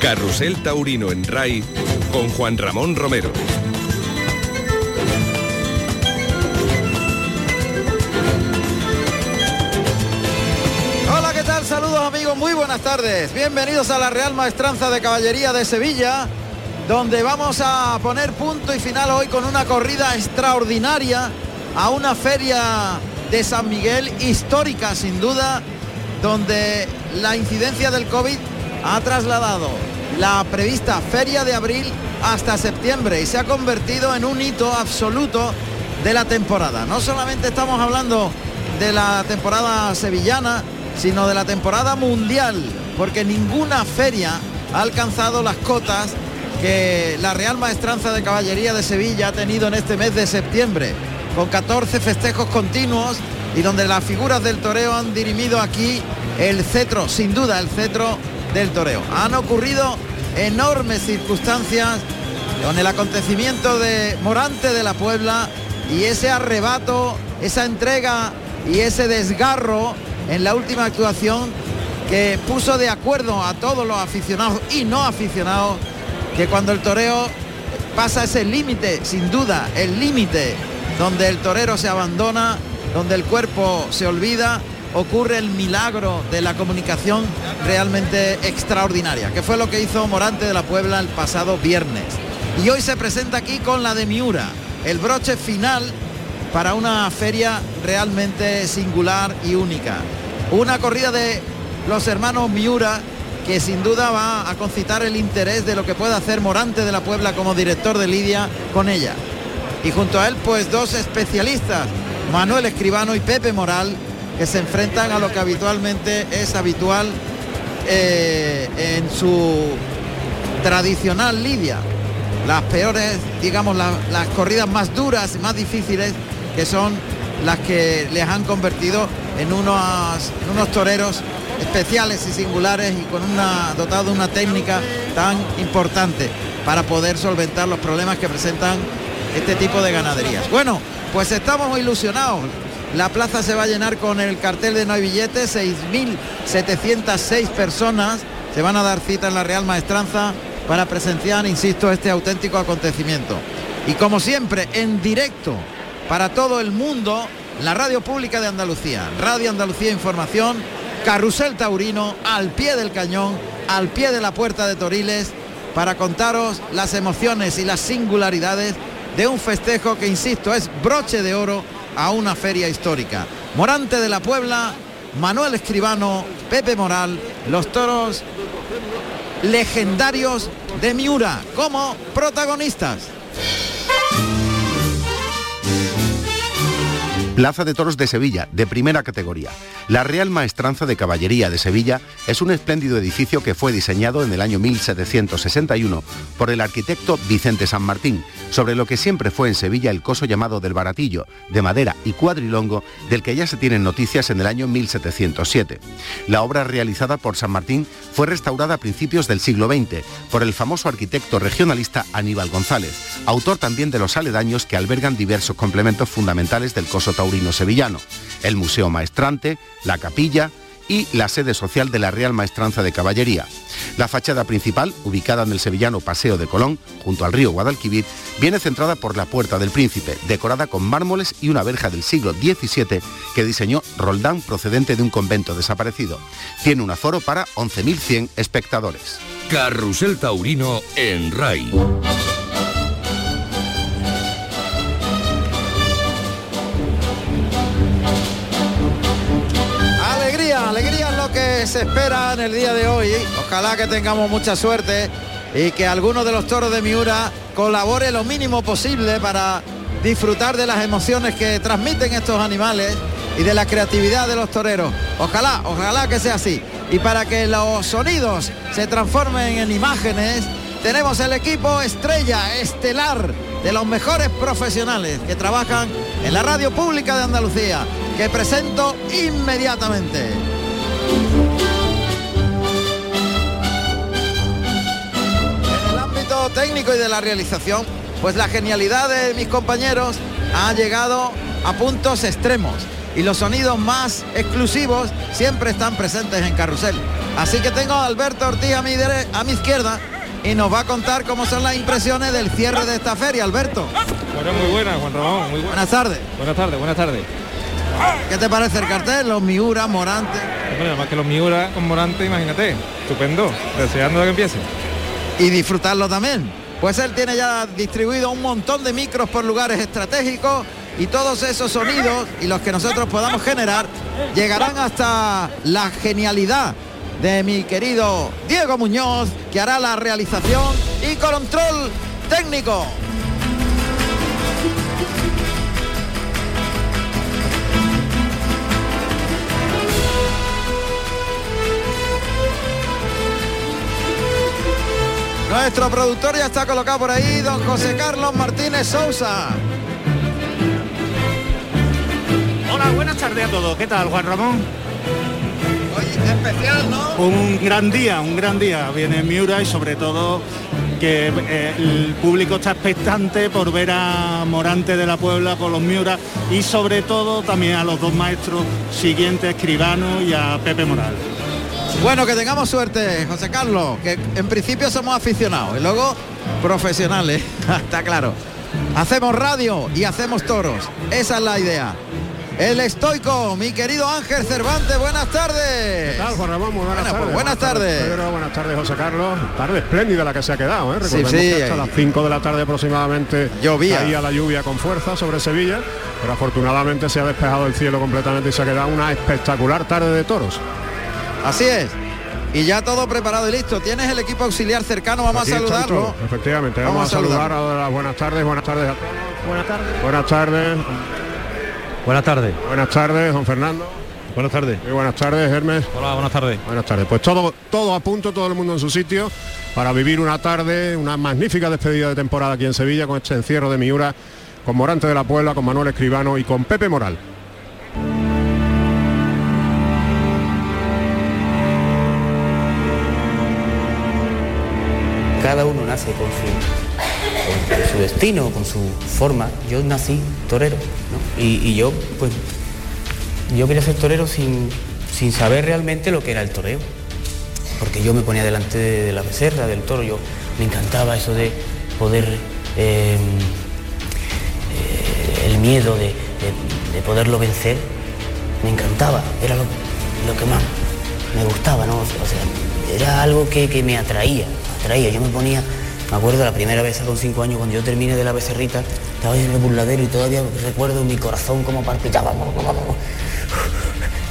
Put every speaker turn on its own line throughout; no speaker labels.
Carrusel Taurino en RAI con Juan Ramón Romero.
Hola, ¿qué tal? Saludos amigos, muy buenas tardes. Bienvenidos a la Real Maestranza de Caballería de Sevilla, donde vamos a poner punto y final hoy con una corrida extraordinaria a una feria de San Miguel histórica sin duda, donde la incidencia del COVID ha trasladado la prevista feria de abril hasta septiembre y se ha convertido en un hito absoluto de la temporada. No solamente estamos hablando de la temporada sevillana, sino de la temporada mundial, porque ninguna feria ha alcanzado las cotas que la Real Maestranza de Caballería de Sevilla ha tenido en este mes de septiembre, con 14 festejos continuos y donde las figuras del toreo han dirimido aquí el cetro, sin duda el cetro del toreo. Han ocurrido enormes circunstancias con el acontecimiento de Morante de la Puebla y ese arrebato, esa entrega y ese desgarro en la última actuación que puso de acuerdo a todos los aficionados y no aficionados que cuando el toreo pasa ese límite, sin duda, el límite donde el torero se abandona, donde el cuerpo se olvida, ocurre el milagro de la comunicación realmente extraordinaria, que fue lo que hizo Morante de la Puebla el pasado viernes. Y hoy se presenta aquí con la de Miura, el broche final para una feria realmente singular y única. Una corrida de los hermanos Miura que sin duda va a concitar el interés de lo que pueda hacer Morante de la Puebla como director de Lidia con ella. Y junto a él pues dos especialistas, Manuel Escribano y Pepe Moral, que se enfrentan a lo que habitualmente es habitual eh, en su tradicional lidia. Las peores, digamos, las corridas más duras, más difíciles, que son las que les han convertido en unos, unos toreros especiales y singulares y con una dotado de una técnica tan importante para poder solventar los problemas que presentan este tipo de ganaderías. Bueno, pues estamos ilusionados. La plaza se va a llenar con el cartel de no hay billetes, 6.706 personas se van a dar cita en la Real Maestranza para presenciar, insisto, este auténtico acontecimiento. Y como siempre, en directo para todo el mundo, la radio pública de Andalucía, Radio Andalucía Información, Carrusel Taurino, al pie del cañón, al pie de la puerta de Toriles, para contaros las emociones y las singularidades de un festejo que, insisto, es broche de oro a una feria histórica. Morante de la Puebla, Manuel Escribano, Pepe Moral, los toros legendarios de Miura como protagonistas.
Plaza de Toros de Sevilla, de primera categoría. La Real Maestranza de Caballería de Sevilla es un espléndido edificio que fue diseñado en el año 1761 por el arquitecto Vicente San Martín, sobre lo que siempre fue en Sevilla el coso llamado del Baratillo, de madera y cuadrilongo, del que ya se tienen noticias en el año 1707. La obra realizada por San Martín fue restaurada a principios del siglo XX por el famoso arquitecto regionalista Aníbal González, autor también de los aledaños que albergan diversos complementos fundamentales del coso taurino sevillano, el Museo Maestrante, la capilla y la sede social de la Real Maestranza de Caballería. La fachada principal, ubicada en el sevillano Paseo de Colón, junto al río Guadalquivir, viene centrada por la Puerta del Príncipe, decorada con mármoles y una verja del siglo XVII que diseñó Roldán procedente de un convento desaparecido. Tiene un aforo para 11.100 espectadores.
Carrusel Taurino en RAI.
Se espera en el día de hoy. Ojalá que tengamos mucha suerte y que alguno de los toros de Miura colabore lo mínimo posible para disfrutar de las emociones que transmiten estos animales y de la creatividad de los toreros. Ojalá, ojalá que sea así. Y para que los sonidos se transformen en imágenes, tenemos el equipo estrella, estelar, de los mejores profesionales que trabajan en la radio pública de Andalucía, que presento inmediatamente. Técnico y de la realización, pues la genialidad de mis compañeros ha llegado a puntos extremos. y los sonidos más exclusivos siempre están presentes en Carrusel. Así que tengo a Alberto Ortiz a mi, a mi izquierda y nos va a contar cómo son las impresiones del cierre de esta feria, Alberto.
Bueno, muy buena, Juan Ramón, muy
Buenas tardes.
Buenas tardes, buenas tardes.
¿Qué te parece el cartel? Los Miura, Morante.
Bueno, más que los Miura con Morante, imagínate. Estupendo. Deseando que empiece.
Y disfrutarlo también. Pues él tiene ya distribuido un montón de micros por lugares estratégicos y todos esos sonidos y los que nosotros podamos generar llegarán hasta la genialidad de mi querido Diego Muñoz que hará la realización y control técnico. Nuestro productor ya está colocado por ahí, don José Carlos Martínez Sousa.
Hola, buenas tardes a todos. ¿Qué tal, Juan Ramón?
Hoy especial, ¿no?
Un gran día, un gran día. Viene Miura y sobre todo que eh, el público está expectante por ver a Morante de la Puebla con los Miura y sobre todo también a los dos maestros siguientes, Escribano y a Pepe Moral.
Bueno, que tengamos suerte, José Carlos, que en principio somos aficionados y luego profesionales, está claro. Hacemos radio y hacemos toros, esa es la idea. El estoico, mi querido Ángel Cervantes, buenas tardes.
¿Qué tal, Juan Ramón? Muy buenas
Bueno, pues
tardes.
buenas tardes.
Buenas tardes, José Carlos. Tarde espléndida la que se ha quedado, ¿eh?
Sí,
Recordemos
sí,
que hasta las 5 de la tarde aproximadamente
Llovía.
caía la lluvia con fuerza sobre Sevilla, pero afortunadamente se ha despejado el cielo completamente y se ha quedado una espectacular tarde de toros.
Así es. Y ya todo preparado y listo. Tienes el equipo auxiliar cercano, vamos
Aquí
a saludarlo.
Efectivamente,
Vamos
vamos,
a
saludar
saludarlo.
a las buenas tardes, buenas tardes a todos. Buenas tardes. Buenas tardes.
Buenas tardes.
Buenas tardes, don Fernando.
Buenas tardes.
Muy buenas tardes, Hermes.
Hola, buenas tardes.
Buenas tardes. Pues todo, todo a punto, todo el mundo en su sitio para vivir una tarde, una magnífica despedida de temporada aquí en Sevilla con este encierro de Miura, con Morante de la Puebla, con Manuel Escribano y con Pepe Moral.
Con su, destino, con su forma. Yo nací torero, ¿no? y, yo, pues, yo quería ser torero sin, sin saber realmente lo que era el toreo. Porque yo me ponía delante de, la becerra, del toro, yo me encantaba eso de poder, eh, eh, el miedo de, de- de poderlo vencer, me encantaba, era lo, lo que más me gustaba, ¿no? O sea, era algo que, que me atraía, atraía. Yo me ponía, me acuerdo la primera vez con cinco años, cuando yo terminé de la becerrita, estaba yo en el burladero y todavía recuerdo mi corazón como palpitaba.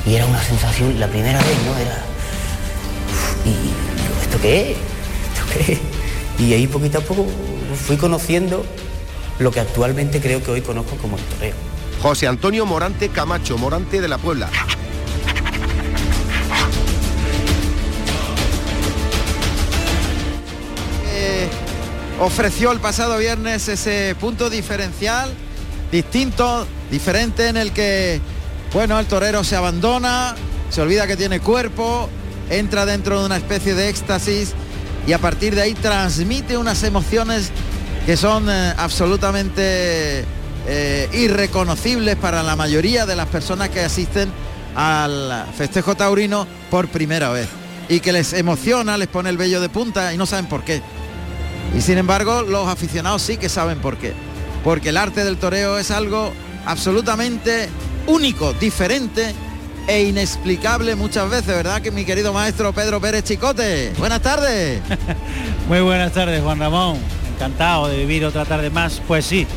Y era una sensación, la primera vez, ¿no? Era. Y digo, ¿esto qué es? ¿Esto qué es? Y ahí poquito a poco fui conociendo lo que actualmente creo que hoy conozco como el toreo.
José Antonio Morante Camacho, Morante de la Puebla.
Ofreció el pasado viernes ese punto diferencial, distinto, diferente en el que, bueno, el torero se abandona, se olvida que tiene cuerpo, entra dentro de una especie de éxtasis y a partir de ahí transmite unas emociones que son eh, absolutamente eh, irreconocibles para la mayoría de las personas que asisten al festejo taurino por primera vez y que les emociona, les pone el vello de punta y no saben por qué. Y sin embargo, los aficionados sí que saben por qué. Porque el arte del toreo es algo absolutamente único, diferente e inexplicable muchas veces, ¿verdad? Que mi querido maestro Pedro Pérez Chicote. Buenas tardes.
Muy buenas tardes, Juan Ramón. Encantado de vivir otra tarde más. Pues sí,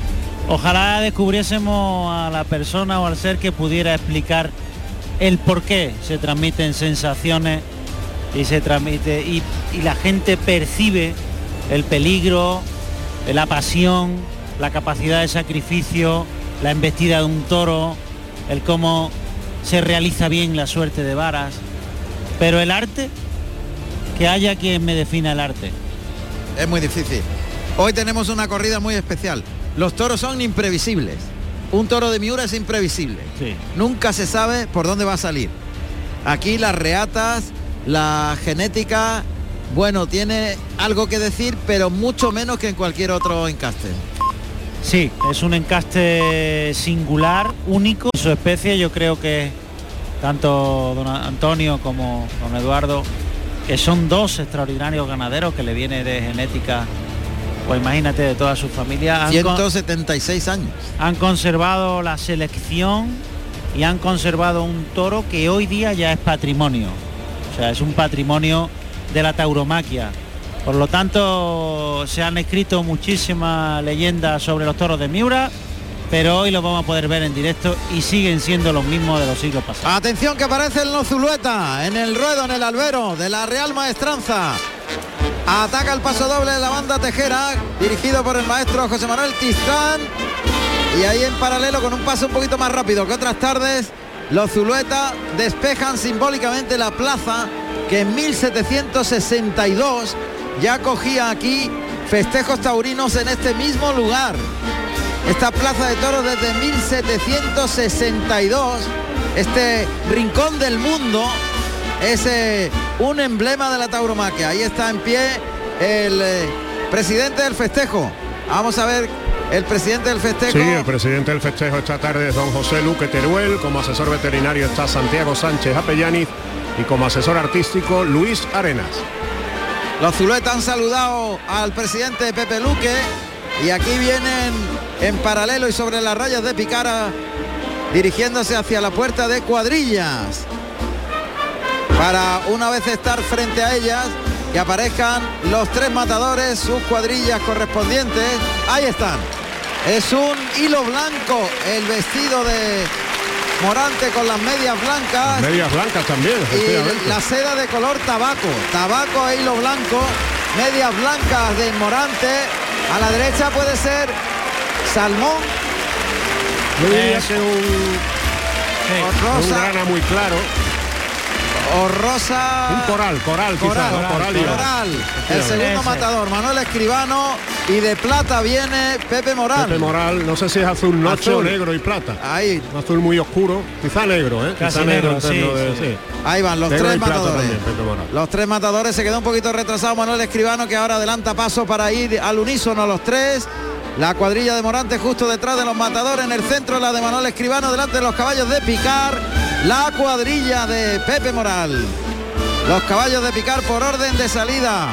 ojalá descubriésemos a la persona o al ser que pudiera explicar el por qué se transmiten sensaciones y se transmite y, y la gente percibe el peligro, la pasión, la capacidad de sacrificio, la embestida de un toro, el cómo se realiza bien la suerte de varas. Pero el arte, que haya quien me defina el arte.
Es muy difícil. Hoy tenemos una corrida muy especial. Los toros son imprevisibles. Un toro de Miura es imprevisible.
Sí.
Nunca se sabe por dónde va a salir. Aquí las reatas, la genética, bueno, tiene algo que decir, pero mucho menos que en cualquier otro encaste.
Sí, es un encaste singular, único en su especie. Yo creo que tanto don Antonio como don Eduardo, que son dos extraordinarios ganaderos que le viene de genética, pues imagínate, de toda su familia. Han con-
176 años.
han conservado la selección y han conservado un toro que hoy día ya es patrimonio. O sea, es un patrimonio de la tauromaquia. Por lo tanto, se han escrito muchísimas leyendas sobre los toros de Miura, pero hoy los vamos a poder ver en directo y siguen siendo los mismos de los siglos pasados.
Atención que aparece el Nozulueta en el ruedo, en el albero de la Real Maestranza. Ataca el paso doble de la banda Tejera, dirigido por el maestro José Manuel Tistán. Y ahí en paralelo, con un paso un poquito más rápido que otras tardes, los Zulueta despejan simbólicamente la plaza que en 1762 ya cogía aquí festejos taurinos en este mismo lugar. Esta plaza de toros desde 1762, este rincón del mundo, es eh, un emblema de la tauromaquia. Ahí está en pie el eh, presidente del festejo. Vamos a ver el presidente del festejo.
Sí, el presidente del festejo esta tarde es don José Luque Teruel, como asesor veterinario está Santiago Sánchez Apellaniz y como asesor artístico Luis Arenas.
Los Zulueta han saludado al presidente Pepe Luque y aquí vienen en paralelo y sobre las rayas de Picara dirigiéndose hacia la puerta de cuadrillas para una vez estar frente a ellas que aparezcan los tres matadores, sus cuadrillas correspondientes. Ahí están. Es un hilo blanco el vestido de Morante con las medias blancas.
Medias blancas también.
Y la seda de color tabaco, tabaco e hilo blanco, medias blancas de Morante. A la derecha puede ser salmón.
Yo diría que un,
o
un grana muy claro.
O rosa.
Un coral, coral, quizá,
Coral,
¿no? Coral y-
coral. El segundo
Ese.
matador, Manuel Escribano. Y de plata viene Pepe Moral.
Pepe Moral, no sé si es azul noche
Azul.
o negro y plata.
Ahí,
Un azul muy oscuro, quizá negro, ¿eh?
Casi
quizá
negro,
en términos
sí,
de-
sí.
sí.
ahí van los
Negro
tres matadores.
también, Pepe Moral.
Los tres matadores se quedó un poquito retrasado Manuel Escribano que ahora adelanta paso para ir al unísono los tres. La cuadrilla de Morante justo detrás de los matadores en el centro la de Manuel Escribano delante de los caballos de Picar. La cuadrilla de Pepe Moral. Los caballos de Picar por orden de salida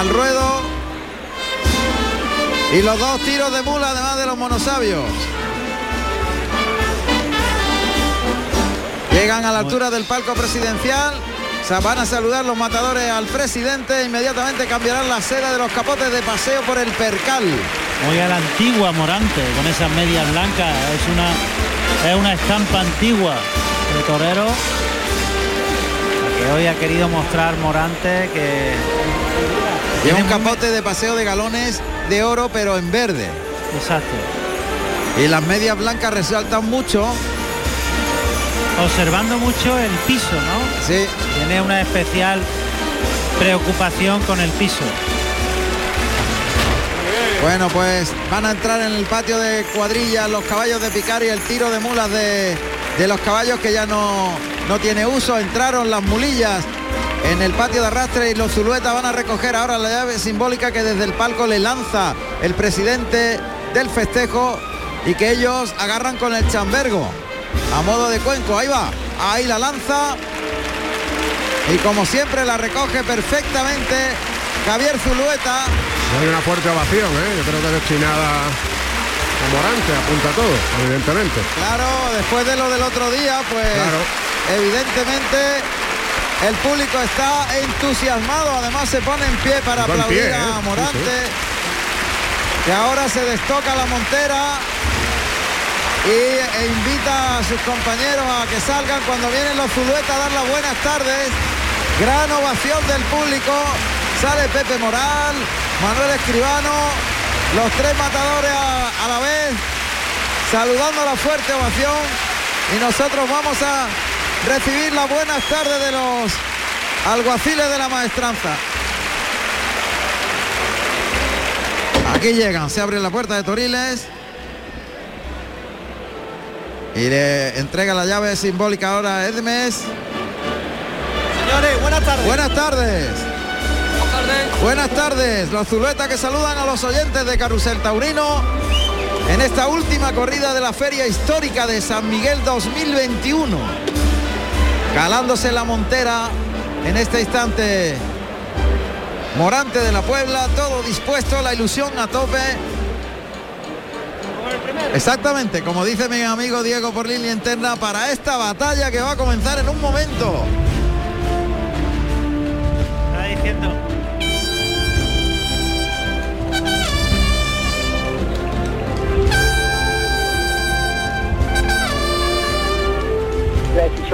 al ruedo. Y los dos tiros de mula además de los monosabios. Llegan a la altura del palco presidencial. Se van a saludar los matadores al presidente. Inmediatamente cambiarán la seda de los capotes de paseo por el percal.
Muy a la antigua Morante, con esas medias blancas. Es una, es una estampa antigua de torero. Que hoy ha querido mostrar Morante que
Lleva un capote de paseo de galones de oro, pero en verde.
Exacto.
Y las medias blancas resaltan mucho.
Observando mucho el piso, ¿no?
Sí,
Tiene una especial preocupación con el piso.
Bueno, pues van a entrar en el patio de cuadrillas los caballos de picar y el tiro de mulas de, de los caballos que ya no, no tiene uso. Entraron las mulillas en el patio de arrastre y los zuluetas van a recoger ahora la llave simbólica que desde el palco le lanza el presidente del festejo y que ellos agarran con el chambergo a modo de cuenco. Ahí va, ahí la lanza y como siempre la recoge perfectamente Javier Zulueta.
Hay una fuerte ovación, ¿eh? Yo creo que destinada a Morante, apunta a todo, evidentemente.
Claro, después de lo del otro día, pues
Claro.
evidentemente el público está entusiasmado, además se pone en pie para aplaudir
pie, ¿eh?
a
Sí,
Morante, que ahora se destoca la montera y, e invita a sus compañeros a que salgan cuando vienen los zuluetas a dar las buenas tardes. Gran ovación del público. Sale Pepe Moral, Manuel Escribano, los tres matadores a, a la vez, saludando la fuerte ovación. Y nosotros vamos a recibir las buenas tardes de los alguaciles de la maestranza. Aquí llegan, se abre la puerta de Toriles. Y le entrega la llave simbólica ahora a Edmes.
Señores, buenas tardes.
Buenas tardes. Buenas tardes, los Zuluetas que saludan a los oyentes de Carrusel Taurino en esta última corrida de la Feria Histórica de San Miguel 2021. Calándose la montera en este instante Morante de la Puebla, todo dispuesto, la ilusión a tope. Exactamente, como dice mi amigo Diego por línea interna, para esta batalla que va a comenzar en un momento.
Está diciendo.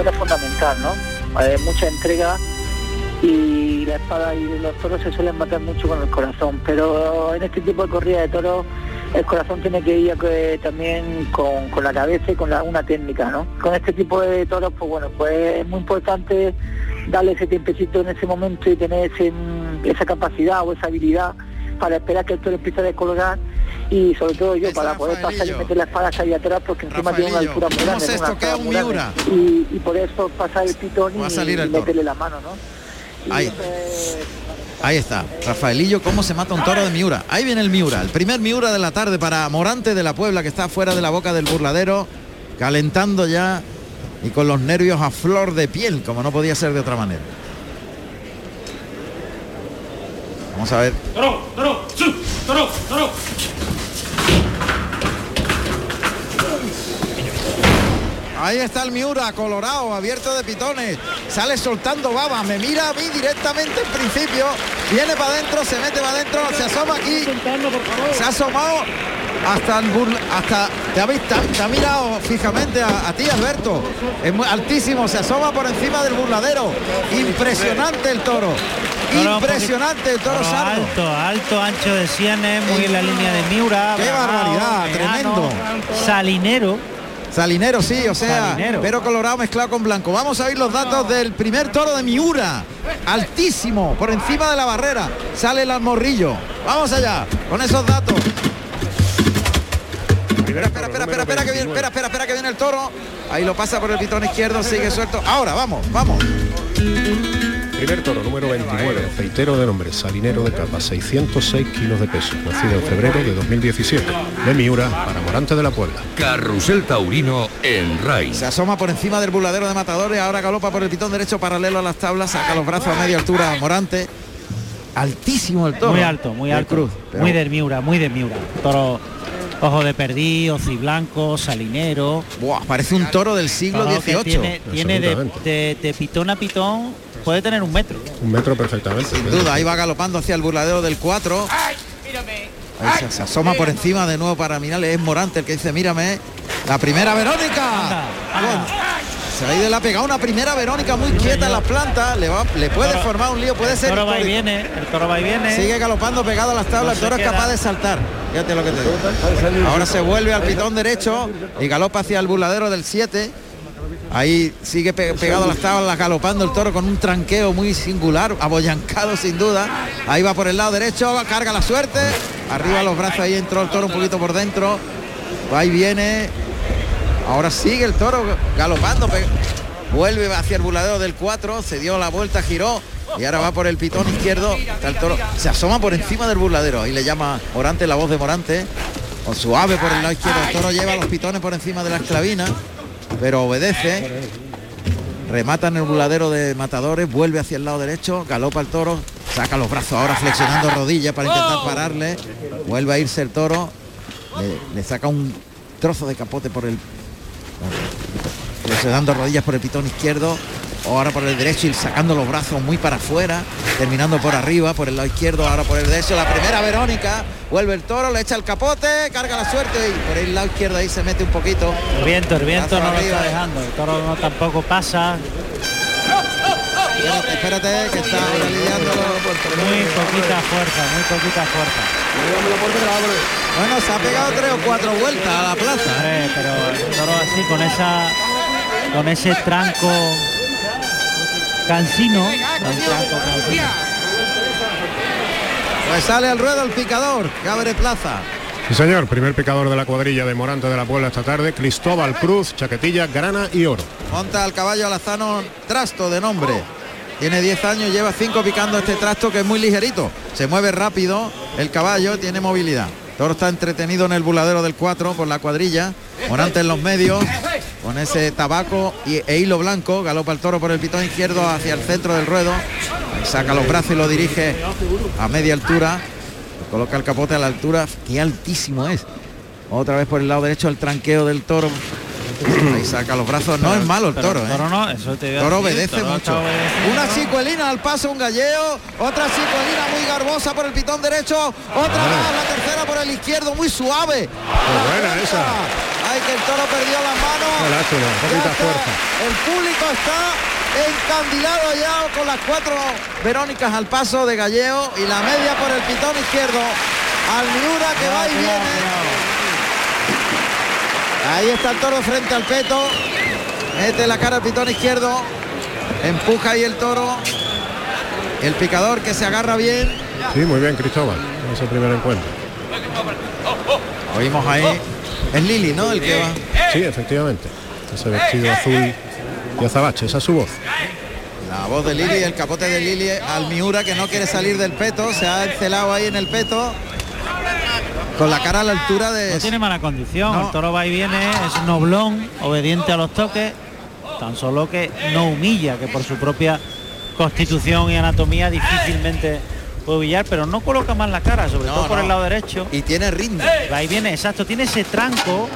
La decisión es fundamental, ¿no? Hay mucha entrega y la espada y los toros se suelen matar mucho con el corazón, pero en este tipo de corrida de toros el corazón tiene que ir eh, también con, la cabeza y con la- una técnica, ¿no? Con este tipo de toros, pues bueno, pues es muy importante darle ese tiempecito en ese momento y tener esa capacidad o esa habilidad para esperar que el toro empiece a descolgar y sobre todo yo para poder pasar y meter la espada hacia allá atrás porque encima tiene una altura muy
¿cómo
grande. Una
un. Miura?
y, y por eso pasar el pitón y,
Va a salir
y
el toro.
meterle la mano, ¿no? Y
Ahí. Ahí está, Rafaelillo, cómo se mata un toro de Miura. Ahí viene el Miura, el primer Miura de la tarde para Morante de la Puebla, que está fuera de la boca del burladero, calentando ya y con los nervios a flor de piel, como no podía ser de otra manera. Vamos a ver.
Toro, toro, toro, toro.
Ahí está el Miura, colorado, abierto de pitones. Sale soltando baba. Me mira a mí directamente en principio. Viene para adentro, se mete para adentro, se asoma aquí. Se ha asomado hasta el burla- hasta te ha, visto, te ha mirado fijamente a, a ti, Alberto. Es muy altísimo, se asoma por encima del burladero. Impresionante el toro. Impresionante el toro
alto, alto, ancho de sienes, muy en la línea de Miura.
Qué barbaridad, tremendo.
Salinero.
Salinero, sí, o sea,
Salinero.
pero colorado mezclado con blanco. Vamos a ver los datos del primer toro de Miura. Altísimo, por encima de la barrera. Sale el almorrillo. Vamos allá, con esos datos. Espera, espera, espera, espera, espera, que viene, espera, espera, espera, que viene el toro. Ahí lo pasa por el pitón izquierdo, sigue suelto. Ahora, vamos, vamos.
Primer toro, número 29, aceitero de nombre, salinero de capa, 606 kilos de peso, nacido en febrero de 2017, de Miura, para Morante de la Puebla.
Carrusel Taurino en RAI.
Se asoma por encima del burladero de matadores, ahora galopa por el pitón derecho paralelo a las tablas, saca los brazos a media altura Morante. Altísimo el toro.
Muy alto, muy alto.
Cruz. pero-
Muy del Miura, muy del Miura. Toro ojo de perdí, blanco, salinero.
Buah, parece un toro del siglo XVIII.
Tiene, de, de- de pitón a pitón, puede tener un metro.
Un metro perfectamente.
Sin duda, ahí va galopando hacia el burladero del 4. Ahí se, se asoma por encima de nuevo para mirarle. Es Morante el que dice, mírame. La primera Verónica. Bueno, se ha ido ha pegado una primera Verónica muy quieta en las plantas. Le, va, le puede
Toro-
formar un lío, puede
El
ser.
toro va y viene, el toro va y viene.
Sigue galopando pegado a las tablas.
No
el toro es capaz de saltar. Fíjate lo que te digo. Ahora se vuelve al pitón derecho y galopa hacia el burladero del 7. Ahí sigue pe- pegado a las tablas, galopando el toro con un tranqueo muy singular, abollancado sin duda. Ahí va por el lado derecho, carga la suerte. Arriba los brazos, ahí entró el toro un poquito por dentro. Ahí viene. Ahora sigue el toro galopando. Vuelve hacia el burladero del 4, se dio la vuelta, giró y ahora va por el pitón izquierdo. El toro, se asoma por encima del burladero. Ahí le llama Morante, la voz de Morante. Con suave por el lado izquierdo. El toro lleva los pitones por encima de la esclavina, pero obedece. Remata en el burladero de matadores, vuelve hacia el lado derecho, galopa el toro, saca los brazos ahora flexionando rodillas para intentar pararle. Vuelve a irse el toro, le, le saca un trozo de capote por el flexionando rodillas por el pitón izquierdo, ahora por el derecho y sacando los brazos muy para afuera, terminando por arriba, por el lado izquierdo, ahora por el derecho, la primera Verónica, vuelve el toro, le echa el capote, carga la suerte y por el lado izquierdo ahí se mete un poquito.
El viento, el viento no lo está dejando. El toro no tampoco pasa.
Espérate, espérate, que está lidiándolo.
Muy poquita fuerza, muy poquita fuerza.
Bueno, se ha pegado tres o cuatro vueltas a la plaza.
Pero el toro así con esa con ese tranco cansino.
Pues sale al ruedo el picador, que abre plaza.
Sí, señor, primer picador de la cuadrilla de Morante de la Puebla esta tarde, Cristóbal Cruz, chaquetilla, grana y oro.
Monta al caballo alazano trasto de nombre. tiene 10 años, lleva 5 picando este trasto que es muy ligerito. Se mueve rápido el caballo, tiene movilidad. Toro está entretenido en el buladero del 4 por la cuadrilla. Morante en los medios, con ese tabaco y, e hilo blanco. Galopa el toro por el pitón izquierdo hacia el centro del ruedo. Saca los brazos y lo dirige a media altura. Coloca el capote a la altura. Qué altísimo es. Otra vez por el lado derecho el tranqueo del toro. Ahí saca los brazos. No es malo el toro, ¿eh?
toro no, eso te iba a
Toro
decir,
obedece
toro
mucho. Una chicuelina al paso, un galleo. Otra chicuelina muy garbosa por el pitón derecho. Otra más, la tercera por el izquierdo, muy suave.
buena esa.
Ay, que el toro perdió las manos. Está.
fuerza.
El público está encandilado ya con las cuatro Verónicas al paso de Galleo y la media por el pitón izquierdo. Al Miura que va y viene. Ahí está el toro frente al peto. Mete la cara al pitón izquierdo. Empuja ahí el toro. El picador que se agarra bien.
Sí, muy bien, Cristóbal. en Ese primer encuentro.
Oímos ahí. Es Lili, ¿no? El que va.
Sí, efectivamente. Ese vestido azul y azabache, esa es su voz.
La voz de Lili, el capote de Lili al Miura que no quiere salir del peto, se ha encelado ahí en el peto. Con la cara a la altura de.
No tiene mala condición,
No.
el toro va y viene, es noblón, obediente a los toques, tan solo que no humilla, que por su propia constitución y anatomía difícilmente puede humillar, pero no coloca más la cara, sobre
No,
todo por
no.
el lado derecho.
Y tiene ritmo.
Va y viene, exacto, tiene ese tranco,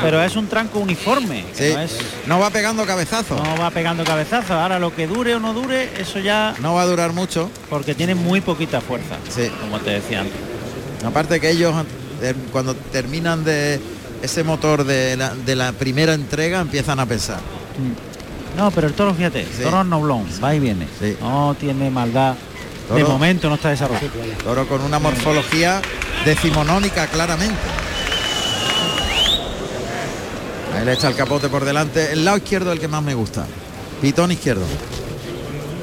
pero es un tranco uniforme,
Sí.
no, es-
No va pegando cabezazo.
no va pegando cabezazos. Ahora lo que dure o no dure, eso ya
No va a durar mucho.
porque tiene muy poquita fuerza,
Sí.
como te decía antes.
Aparte que ellos eh, cuando terminan de ese motor de la, de la primera entrega empiezan a pensar.
No, pero el toro, fíjate,
Sí.
toro es noblón, va y viene. No tiene maldad. De momento no está desarrollado.
Toro con una morfología decimonónica claramente. Ahí le echa el capote por delante. El lado izquierdo es el que más me gusta. Pitón izquierdo.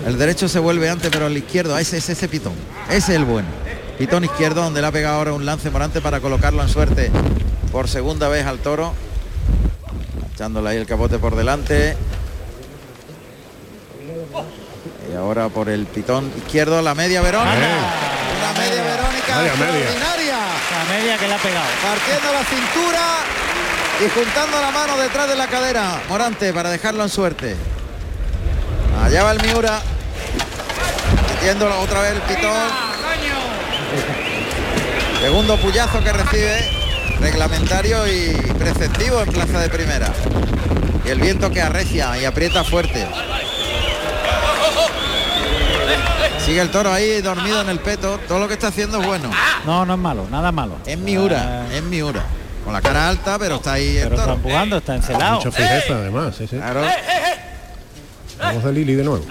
El derecho se vuelve antes, pero el izquierdo, ese es ese pitón. Ese es el bueno. Pitón izquierdo, donde le ha pegado ahora un lance morante para colocarlo en suerte por segunda vez al toro. Echándole ahí el capote por delante. Y ahora por el pitón izquierdo, la media Verónica. La media Verónica
media.
extraordinaria.
La media que le ha pegado.
Partiendo la cintura y juntando la mano detrás de la cadera. Morante para dejarlo en suerte. Allá va el Miura. Metiéndolo otra vez el pitón. Segundo puyazo que recibe. Reglamentario y preceptivo en plaza de primera. Y el viento que arrecia y aprieta fuerte. Sigue el toro ahí dormido en el peto. Todo lo que está haciendo es bueno.
No, no es malo, nada malo.
Es Miura,
Ah,
es Miura. Con la cara alta, pero está ahí el
pero está empujando, está encelado.
Mucha fijeza además, sí, sí.
Claro.
La voz de Lili de nuevo.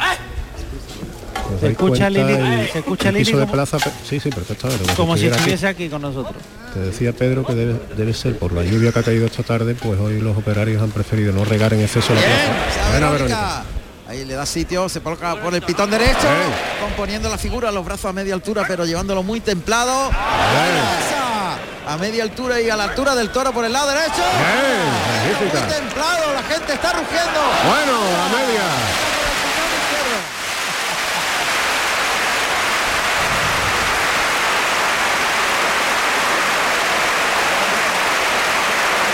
¿Os dais
escucha Lili-
el-
se escucha Lili
de
como-
plaza? pe- Sí, sí, perfectamente.
Como si
aquí.
estuviese aquí con nosotros.
Te decía Pedro que debe, debe ser por la lluvia que ha caído esta tarde, pues hoy los operarios han preferido no regar en exceso la
Bien,
plaza.
esa
Buena
Verónica. Ahí le da sitio, se coloca por el pitón derecho, componiendo la figura, los brazos a media altura, pero llevándolo muy templado. A media altura y a la altura del toro por el lado derecho. Muy templado, la gente está rugiendo.
Bueno, a media.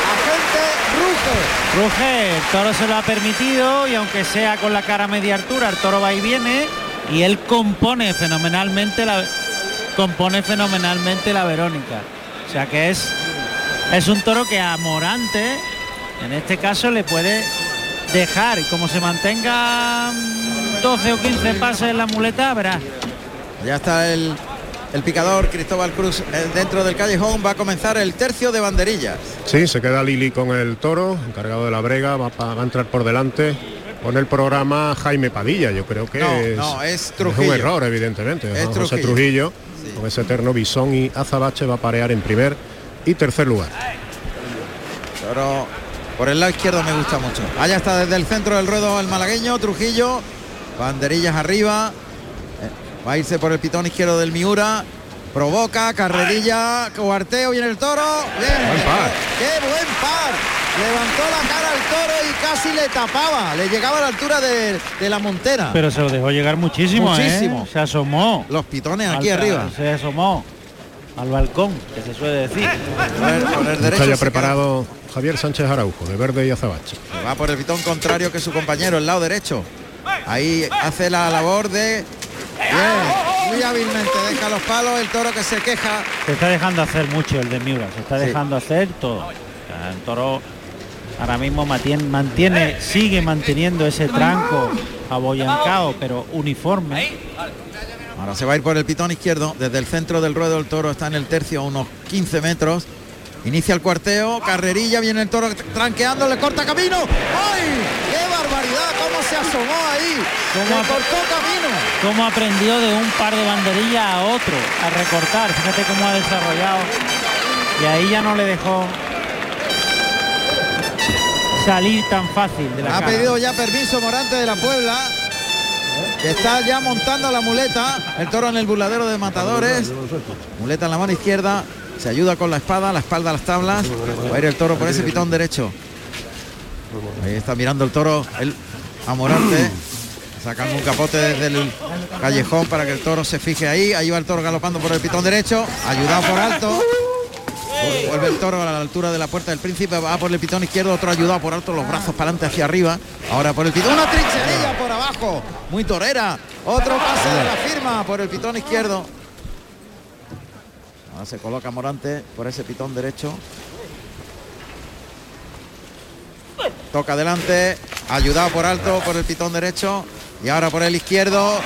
La gente ruge.
El toro se lo ha permitido y aunque sea con la cara media altura, el toro va y viene y él compone fenomenalmente la compone fenomenalmente la Verónica. O sea que es es un toro que a Morante en este caso le puede dejar y como se mantenga mm, 12 o 15 pases en la muleta, verás.
Ya está el, el picador Cristóbal Cruz eh, dentro del callejón. Va a comenzar el tercio de banderillas.
Sí, se queda Lili con el toro, encargado de la brega, va, a entrar por delante. Con el programa Jaime Padilla, yo creo que
No,
es,
no, es
un
Trujillo.
error, evidentemente.
Es
Juan José
Trujillo.
Trujillo, con ese eterno bisón y azabache va a parear en primer y tercer lugar.
Toro por el lado izquierdo me gusta mucho. Allá está desde el centro del ruedo el malagueño, Trujillo. Banderillas arriba. Va a irse por el pitón izquierdo del Miura. Provoca, carrerilla, cuarteo y en el toro. Bien.
Buen par.
¡Qué buen par! Levantó la cara al toro y casi le tapaba. Le llegaba a la altura de, de la montera.
Pero se lo dejó llegar muchísimo, ¿eh?
Muchísimo.
Se asomó.
Los pitones aquí arriba.
Se asomó al balcón, que se suele decir.
Por el, por el derecho
Está ya
se
preparado Javier Sánchez Araujo, de verde y azabache.
Va por el pitón contrario que su compañero, el lado derecho. Ahí hace la labor de... Bien, muy hábilmente deja los palos, el toro que se queja.
Se está dejando hacer mucho el de Miura, se está
Sí.
dejando hacer todo. El toro ahora mismo mantiene, mantiene, sigue manteniendo ese tranco abollancado, pero uniforme.
Ahora se va a ir por el pitón izquierdo. Desde el centro del ruedo el toro está en el tercio a unos 15 metros. Inicia el cuarteo, carrerilla, viene el toro tranqueando, le corta camino. ¡Ay! ¡Qué barbaridad! ¿Cómo se asomó ahí?
¿Cómo
Le cortó camino.
Cómo aprendió de un par de banderillas a otro, a recortar. Fíjate cómo ha desarrollado. Y ahí ya no le dejó salir tan fácil de la
Ha
cara.
pedido ya permiso Morante de la Puebla. que está ya montando la muleta. El toro en el burladero de matadores. Muleta en la mano izquierda. Se ayuda con la espada, la espalda a las tablas. Va a ir el toro por ese pitón derecho. Ahí está mirando el toro el, a Morante. Sacando un capote desde el callejón para que el toro se fije ahí. Ahí va el toro galopando por el pitón derecho. Ayudado por alto. Vuelve el toro a la altura de la puerta del príncipe, va por el pitón izquierdo, otro ayudado por alto, los brazos para adelante hacia arriba. Ahora por el pitón, una trincherilla por abajo, muy torera. Otro pase de la firma por el pitón izquierdo. Ahora se coloca Morante por ese pitón derecho. Toca adelante, ayudado por alto por el pitón derecho. Y ahora por el izquierdo,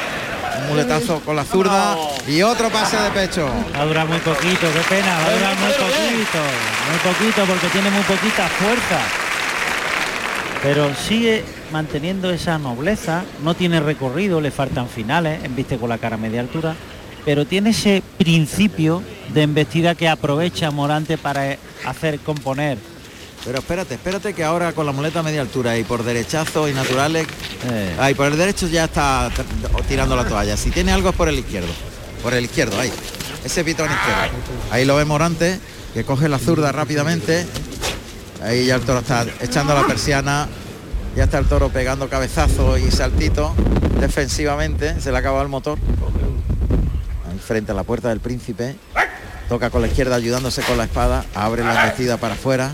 un muletazo con la zurda y otro pase de pecho.
Va a durar muy poquito, qué pena, va a durar muy poquito, muy poquito porque tiene muy poquita fuerza. Pero sigue manteniendo esa nobleza, no tiene recorrido, le faltan finales, embiste con la cara a media altura, pero tiene ese principio de embestida que aprovecha Morante para hacer componer.
Pero espérate, espérate que ahora con la muleta a media altura y por derechazos y naturales.
Eh.
Ahí por el derecho ya está tirando la toalla. Si tiene algo es por el izquierdo. Por el izquierdo, ahí. Ese pitón izquierdo. Ahí lo ve Morante, que coge la zurda rápidamente. Ahí ya el toro está echando la persiana. Ya está el toro pegando cabezazo y saltito defensivamente. Se le ha acabado el motor. Ahí frente a la puerta del príncipe. Toca con la izquierda ayudándose con la espada. Abre la embestida para afuera.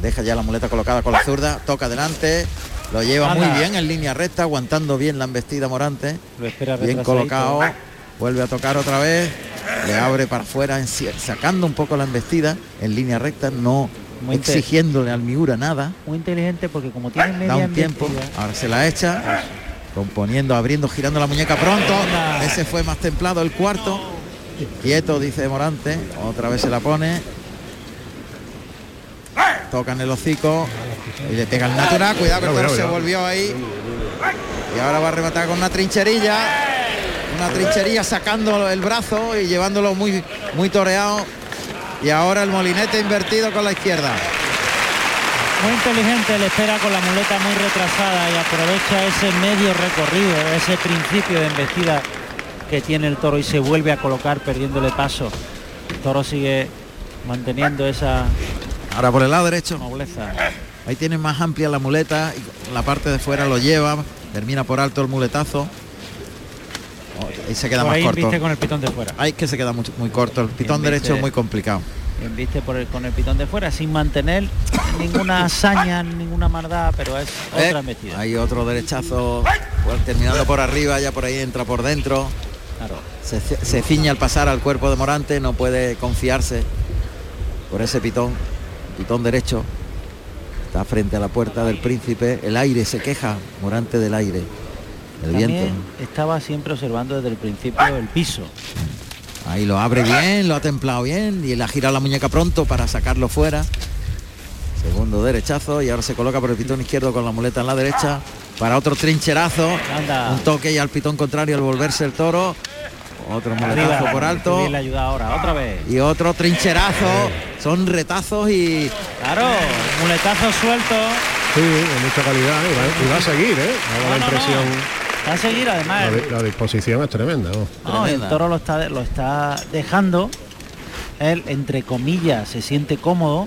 Deja ya la muleta colocada con la zurda. Toca adelante. Lo lleva muy bien en línea recta, aguantando bien la embestida Morante.
Lo espera
Bien colocado. Vuelve a tocar otra vez. Le abre para afuera, sacando un poco la embestida en línea recta, no
Muy
exigiéndole al Miura nada.
Muy inteligente porque como tiene media
Da un tiempo. Ahora se la echa. Componiendo, abriendo, girando la muñeca pronto. Ese fue más templado el cuarto. Quieto, dice Morante. Otra vez se la pone. Toca en el hocico. Y le pega el natural. Cuidado que se volvió ahí. Y ahora va a rematar con una trincherilla. Una trincherilla sacando el brazo y llevándolo muy, muy toreado. Y ahora el molinete invertido con la izquierda.
Muy inteligente, le espera con la muleta muy retrasada y aprovecha ese medio recorrido, ese principio de embestida que tiene el toro y se vuelve a colocar perdiéndole paso. El toro sigue manteniendo esa
Ahora por el lado derecho.
nobleza.
Ahí tiene más amplia la muleta y la parte de fuera lo lleva, termina por alto el muletazo. Oh, Ahí se queda
Por
más
ahí
corto.
con el pitón de fuera.
Ahí que se queda muy, muy corto. El pitón derecho es muy complicado.
Embiste por el, con el pitón de fuera sin mantener ninguna hazaña, ninguna maldad, pero es
Eh,
otra embestida.
Hay otro derechazo pues, terminando por arriba, ya por ahí entra por dentro.
Claro.
Se, se ciña al pasar al cuerpo de Morante, no puede confiarse por ese pitón, pitón derecho. Está frente a la puerta del príncipe, el aire se queja, Morante del aire, el
También
viento.
estaba siempre observando desde el principio el piso.
Ahí lo abre bien, lo ha templado bien y le ha girado la muñeca pronto para sacarlo fuera. Segundo derechazo y ahora se coloca por el pitón izquierdo con la muleta en la derecha para otro trincherazo.
Anda.
Un toque y al pitón contrario al volverse el toro. Otro muletazo por alto.
le ayuda ahora, otra vez.
Y otro trincherazo. Son retazos y
Claro, muletazo suelto.
Sí, de mucha calidad. Y va, y va a seguir, ¿eh? Da
No,
la
no,
impresión.
Va a seguir además.
La, di- la disposición es tremenda. ¿no?
No, el toro lo está, lo está dejando. Él, entre comillas, se siente cómodo.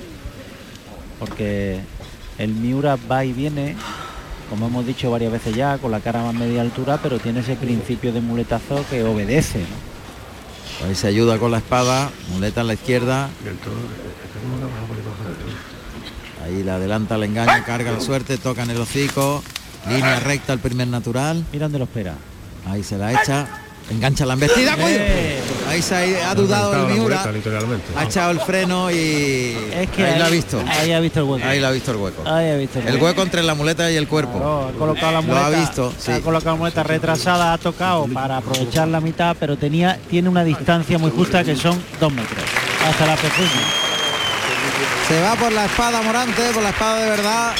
porque el Miura va y viene, como hemos dicho varias veces ya, con la cara más media altura, pero tiene ese principio de muletazo que obedece. ¿no?
Ahí se ayuda con la espada, muleta en la izquierda. Ahí la adelanta, le engaña, carga la suerte, toca en el hocico, línea recta el primer natural.
Mira dónde lo espera.
Ahí se la echa, engancha la embestida. ¡cuidado! Ahí se ha, ha dudado el Miura, ha echado el freno y
Es que
ahí,
ahí,
lo ha visto.
Ahí ha visto el hueco.
Ahí lo ha visto el hueco.
Ahí ha visto
El hueco entre la muleta y el cuerpo.
Claro, ha colocado la
Lo
muleta,
ha visto,
ha colocado la muleta retrasada, ha tocado para aprovechar la mitad, pero tenía tiene una distancia muy justa que son dos metros hasta la pezuña.
Se va por la espada Morante, por la espada de verdad.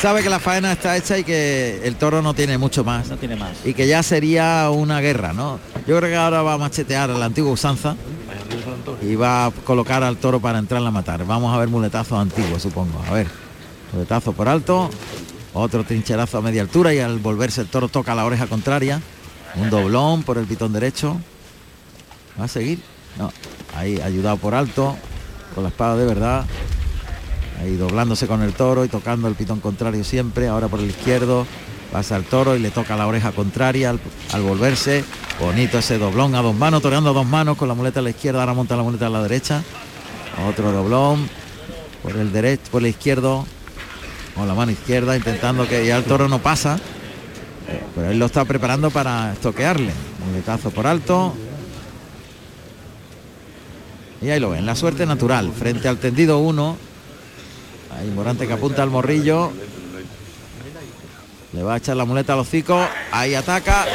Sabe que la faena está hecha y que el toro no tiene mucho más.
No tiene más.
Y que ya sería una guerra, ¿no? Yo creo que ahora va a machetear a la antigua usanza y va a colocar al toro para entrarla a matar. Vamos a ver muletazos antiguos, supongo. A ver. Muletazo por alto. Otro trincherazo a media altura y al volverse el toro toca la oreja contraria. Un doblón por el pitón derecho. ¿Va a seguir? No. Ahí ayudado por alto. Con la espada de verdad. Ahí doblándose con el toro y tocando el pitón contrario siempre. Ahora por el izquierdo. Pasa el toro y le toca la oreja contraria al, al volverse. Bonito ese doblón a dos manos, toreando a dos manos con la muleta a la izquierda. Ahora monta la muleta a la derecha. Otro doblón. Por el derecho, por el izquierdo. Con la mano izquierda intentando que ya el toro no pasa. Pero él lo está preparando para estoquearle. Muletazo por alto. Y ahí lo ven, la suerte natural, frente al tendido 1. Ahí Morante que apunta al morrillo. Le va a echar la muleta al hocico. Ahí ataca.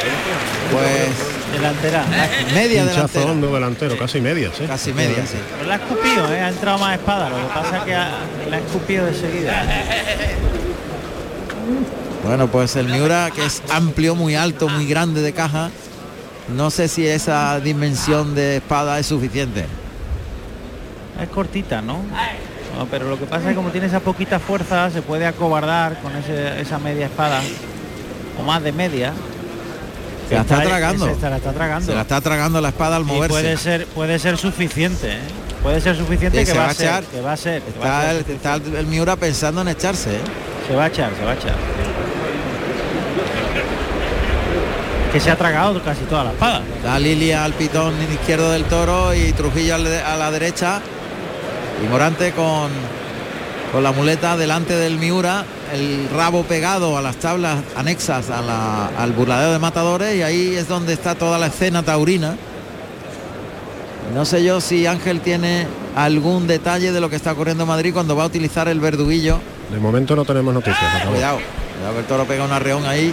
Pues
delantera.
Media
Pinchazo
delantera.
hondo delantero, casi media, sí.
Casi media, sí.
Pero la ha escupido, ¿eh? ha entrado más espada, lo que pasa es que ha- la ha escupido de seguida.
Bueno, pues el Miura, que es amplio, muy alto, muy grande de caja. No sé si esa dimensión de espada es suficiente.
Es cortita, ¿no? No, pero lo que pasa es que como tiene esa poquita fuerza, se puede acobardar con ese- esa media espada, o más de media.
Se la está tragando.
Se la está tragando.
Se la está tragando la espada al
Y
moverse.
puede ser, puede ser suficiente, ¿eh? Puede ser suficiente
Sí,
que
se
va, a ser,
echar.
que va a ser, que va a
Está
ser.
el, está Miura pensando en echarse. ¿eh?
Se va a echar, se va a echar. Que se ha tragado casi toda la espada.
Da Lilia al pitón izquierdo del toro y Trujillo a la derecha. Y Morante con, con la muleta delante del Miura, el rabo pegado a las tablas anexas a la- al burladero de matadores y ahí es donde está toda la escena taurina. No sé yo si Ángel tiene algún detalle de lo que está ocurriendo en Madrid cuando va a utilizar el verduguillo.
De momento no tenemos noticias.
Cuidado, cuidado que el toro pega un arreón ahí.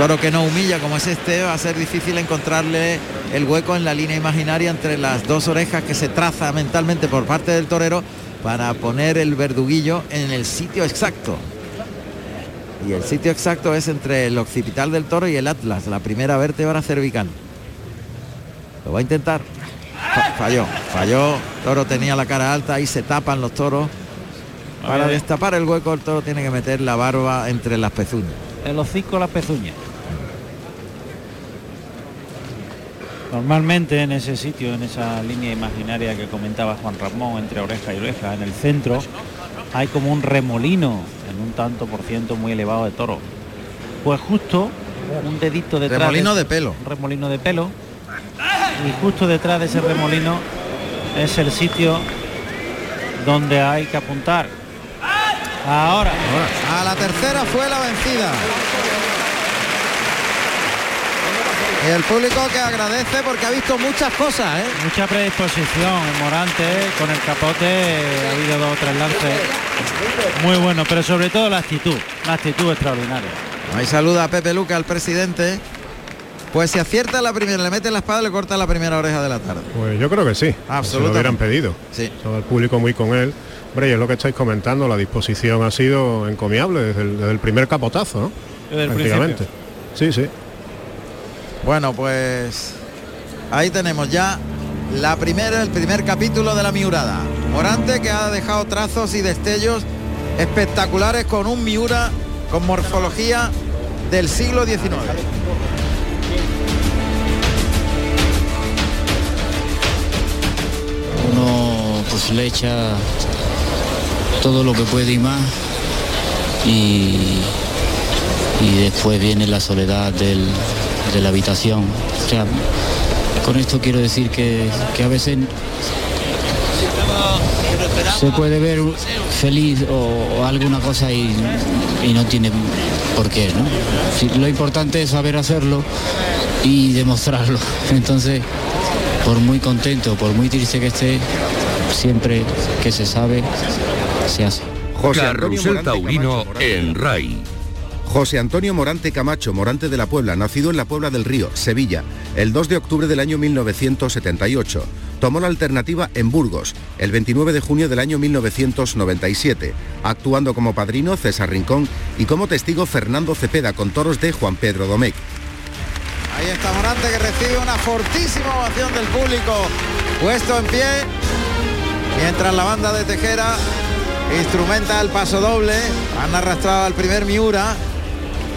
Toro que no humilla como es este, va a ser difícil encontrarle el hueco en la línea imaginaria entre las dos orejas que se traza mentalmente por parte del torero para poner el verduguillo en el sitio exacto. Y el sitio exacto es entre el occipital del toro y el atlas, la primera vértebra cervical. Lo va a intentar. Fa- falló, falló. Toro tenía la cara alta y se tapan los toros. Para destapar el hueco el toro tiene que meter la barba entre las pezuñas.
El hocico, las pezuñas. Normalmente en ese sitio, en esa línea imaginaria que comentaba Juan Ramón, entre oreja y oreja, en el centro, hay como un remolino en un tanto por ciento muy elevado de toro. Pues justo un dedito detrás.
Remolino de pelo.
Un remolino de pelo. Y justo detrás de ese remolino es el sitio donde hay que apuntar. Ahora.
A la tercera fue la vencida. El público que agradece porque ha visto muchas cosas, ¿eh?
Mucha predisposición en Morante, con el capote ha habido dos o tres lances muy buenos, pero sobre todo la actitud, la actitud extraordinaria.
Ahí saluda a Pepe Luca, al presidente. Pues si acierta la primera, le mete la espada, le corta la primera oreja de la tarde.
Pues yo creo que sí.
Absolutamente.
Se lo hubieran pedido.
Sí.
Todo el público muy con él. Hombre, y es lo que estáis comentando, la disposición ha sido encomiable desde el, desde el primer capotazo, ¿no?
Desde el
Prácticamente. Sí, sí.
Bueno, pues ahí tenemos ya la primera, el primer capítulo de la Miurada. Morante que ha dejado trazos y destellos espectaculares con un Miura con morfología del siglo XIX.
Uno pues le echa todo lo que puede y más. Y, y después viene la soledad del- de la habitación. O sea, con esto quiero decir que, que a veces se puede ver feliz o, o alguna cosa y, y no tiene por qué, ¿no? Lo importante es saber hacerlo y demostrarlo. Entonces, por muy contento, por muy triste que esté, siempre que se sabe, se hace.
José Antonio
Carrusel
Morante
Taurino
Camacho
en RAI.
José Antonio Morante Camacho, Morante de la Puebla, nacido en la Puebla del Río, Sevilla, el 2 de octubre del año 1978. Tomó la alternativa en Burgos, el 29 de junio del año 1997, actuando como padrino César Rincón y como testigo Fernando Cepeda con toros de Juan Pedro Domecq.
Ahí está Morante que recibe una fortísima ovación del público puesto en pie mientras la banda de Tejera instrumenta el paso doble han arrastrado al primer Miura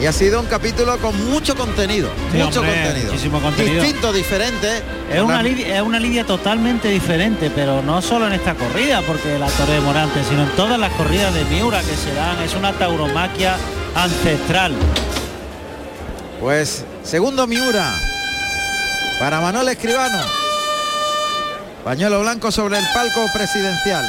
y ha sido un capítulo con mucho contenido
Sí,
mucho
hombre,
contenido
muchísimo contenido.
distinto diferente
Es una,
La-
lidia, es una lidia totalmente diferente, pero no solo en esta corrida, porque la Torre de Morante, sino en todas las corridas de Miura que se dan. Es una tauromaquia ancestral.
Pues segundo Miura para Manuel Escribano. Pañuelo blanco sobre el palco presidencial.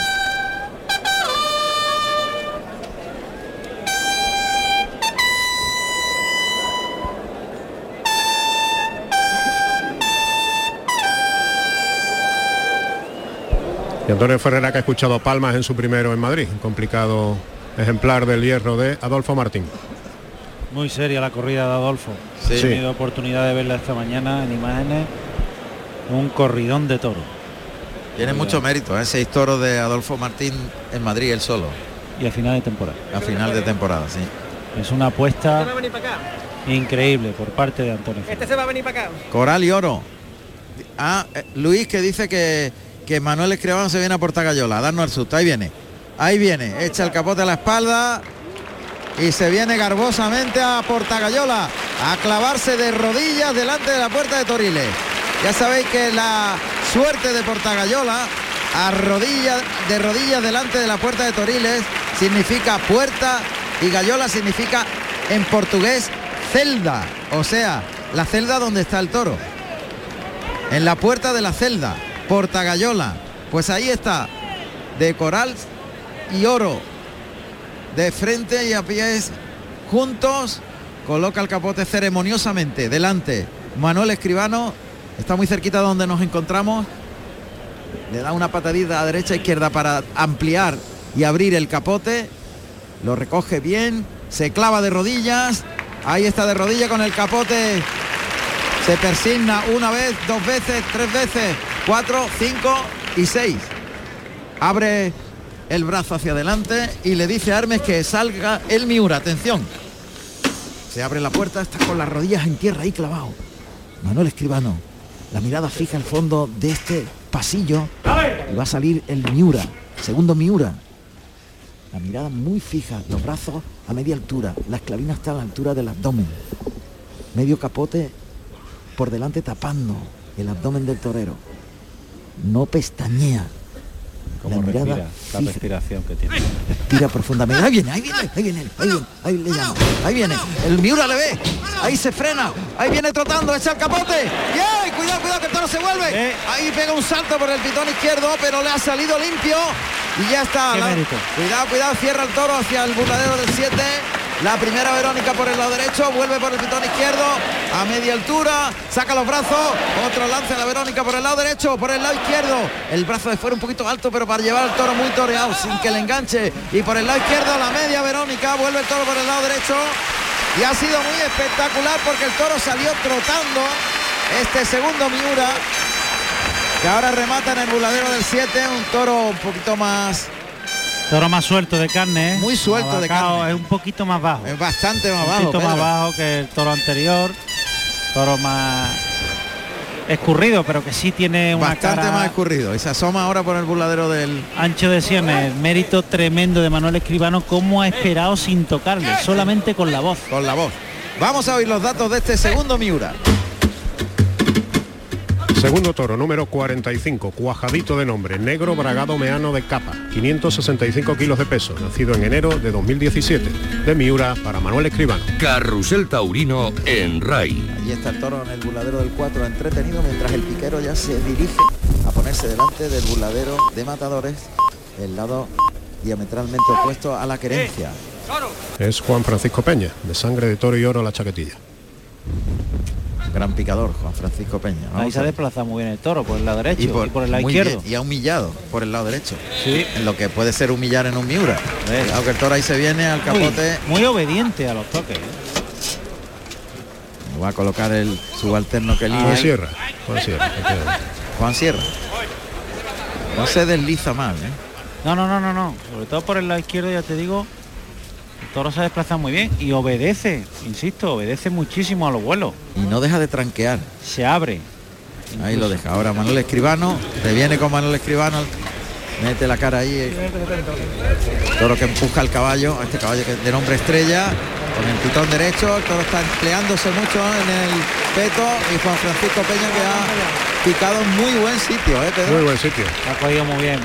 Y Antonio Ferrera que ha escuchado palmas en su primero en Madrid, un complicado ejemplar del hierro de Adolfo Martín.
Muy seria la corrida de Adolfo.
Sí.
He tenido oportunidad de verla esta mañana en imágenes. Un corridón de toro.
Tiene mucho mérito, ¿eh? seis toros de Adolfo Martín en Madrid, él solo.
Y a final de temporada.
A final de temporada, sí.
Es una apuesta increíble por parte de Antonio.
Este se va a venir para acá.
Coral y oro. Ah, eh, Luis que dice que, que Manuel Escribano se viene a Portagayola, a darnos el susto. Ahí viene. Ahí viene. Echa el capote a la espalda. Y se viene garbosamente a Portagayola a clavarse de rodillas delante de la puerta de Toriles. Ya sabéis que la suerte de Portagayola a rodillas de rodillas delante de la puerta de Toriles significa puerta y Gallola significa en portugués celda, o sea, la celda donde está el toro. En la puerta de la celda, Portagayola. Pues ahí está, de coral y oro, de frente y a pies juntos, coloca el capote ceremoniosamente delante. Manuel Escribano está muy cerquita de donde nos encontramos. Le da una patadita a derecha e izquierda para ampliar y abrir el capote. Lo recoge bien, se clava de rodillas. Ahí está de rodilla con el capote. Se persigna una vez, dos veces, tres veces, cuatro, cinco y seis. Abre el brazo hacia adelante y le dice a Hermes que salga el Miura. Atención. Se abre la puerta, está con las rodillas en tierra ahí clavado. Manuel Escribano, la mirada fija al fondo de este pasillo y va a salir el Miura, segundo Miura. La mirada muy fija, los brazos a media altura, la esclavina está a la altura del abdomen. Medio capote por delante tapando el abdomen del torero. No pestañea.
Como
mirada
respira, la
fija.
respiración que tiene.
Respira profundamente. Ahí viene, ahí viene, ahí viene, ahí viene, ahí le llama, ahí viene. El Miura le ve, ahí se frena, ahí viene trotando, echa el capote. Cuidado, cuidado que el toro se vuelve. Ahí pega un salto por el pitón izquierdo, pero le ha salido limpio. Y ya está. La-. Cuidado, cuidado, cierra el toro hacia el burladero del 7. La primera Verónica por el lado derecho, vuelve por el pitón izquierdo, a media altura, saca los brazos, otro lance a la Verónica por el lado derecho, por el lado izquierdo, el brazo de fuera un poquito alto, pero para llevar al toro muy toreado, sin que le enganche, y por el lado izquierdo la media Verónica, vuelve el toro por el lado derecho, y ha sido muy espectacular porque el toro salió trotando, este segundo Miura, que ahora remata en el burladero del 7, un toro un poquito más
Toro más suelto de carne, ¿eh?
Muy suelto de carne.
Es un poquito más bajo.
Es bastante más
un
bajo.
poquito más bajo que el toro anterior. Toro más escurrido, pero que sí tiene una
Bastante
cara
más escurrido. Y se asoma ahora por el burladero del.
ancho de sienes. Mérito tremendo de Manuel Escribano, cómo ha esperado sin tocarle, solamente con la voz.
Con la voz. Vamos a oír los datos de este segundo Miura.
Segundo toro, número 45, cuajadito de nombre, negro bragado meano de capa, 565 kilos de peso, nacido en enero de 2017, de Miura para Manuel Escribano.
Carrusel Taurino en RAI.
Allí está el toro en el burladero del 4 entretenido mientras el piquero ya se dirige a ponerse delante del burladero de matadores, el lado diametralmente opuesto a la querencia.
Es Juan Francisco Peña, de sangre de toro y oro a la chaquetilla.
Gran picador, Juan Francisco Peña.
Ahí se ha desplazado muy bien el toro por el lado derecho y por, el lado izquierdo.
bien, y ha humillado por el lado derecho.
Sí.
En lo que puede ser humillar en un Miura. Aunque el toro ahí se viene al capote.
Muy, muy obediente a los toques. ¿eh?
Va a colocar el subalterno que elige.
Juan Sierra, Juan Sierra.
Juan Sierra. No se desliza mal, ¿eh?
No, no, no, no, no. Sobre todo por el lado izquierdo, ya te digo, toro se desplaza muy bien y obedece, insisto, obedece muchísimo a los vuelos.
Y no deja de tranquear.
Se abre.
Ahí lo deja. Ahora Manuel Escribano. Te viene con Manuel Escribano. Mete la cara ahí. Toro que empuja al caballo. Este caballo que es de nombre estrella. Con el pitón derecho. El toro está empleándose mucho en el peto. Y Juan Francisco Peña que ha picado en muy buen sitio, ¿eh, Pedro?
Muy buen sitio.
Ha cogido muy bien.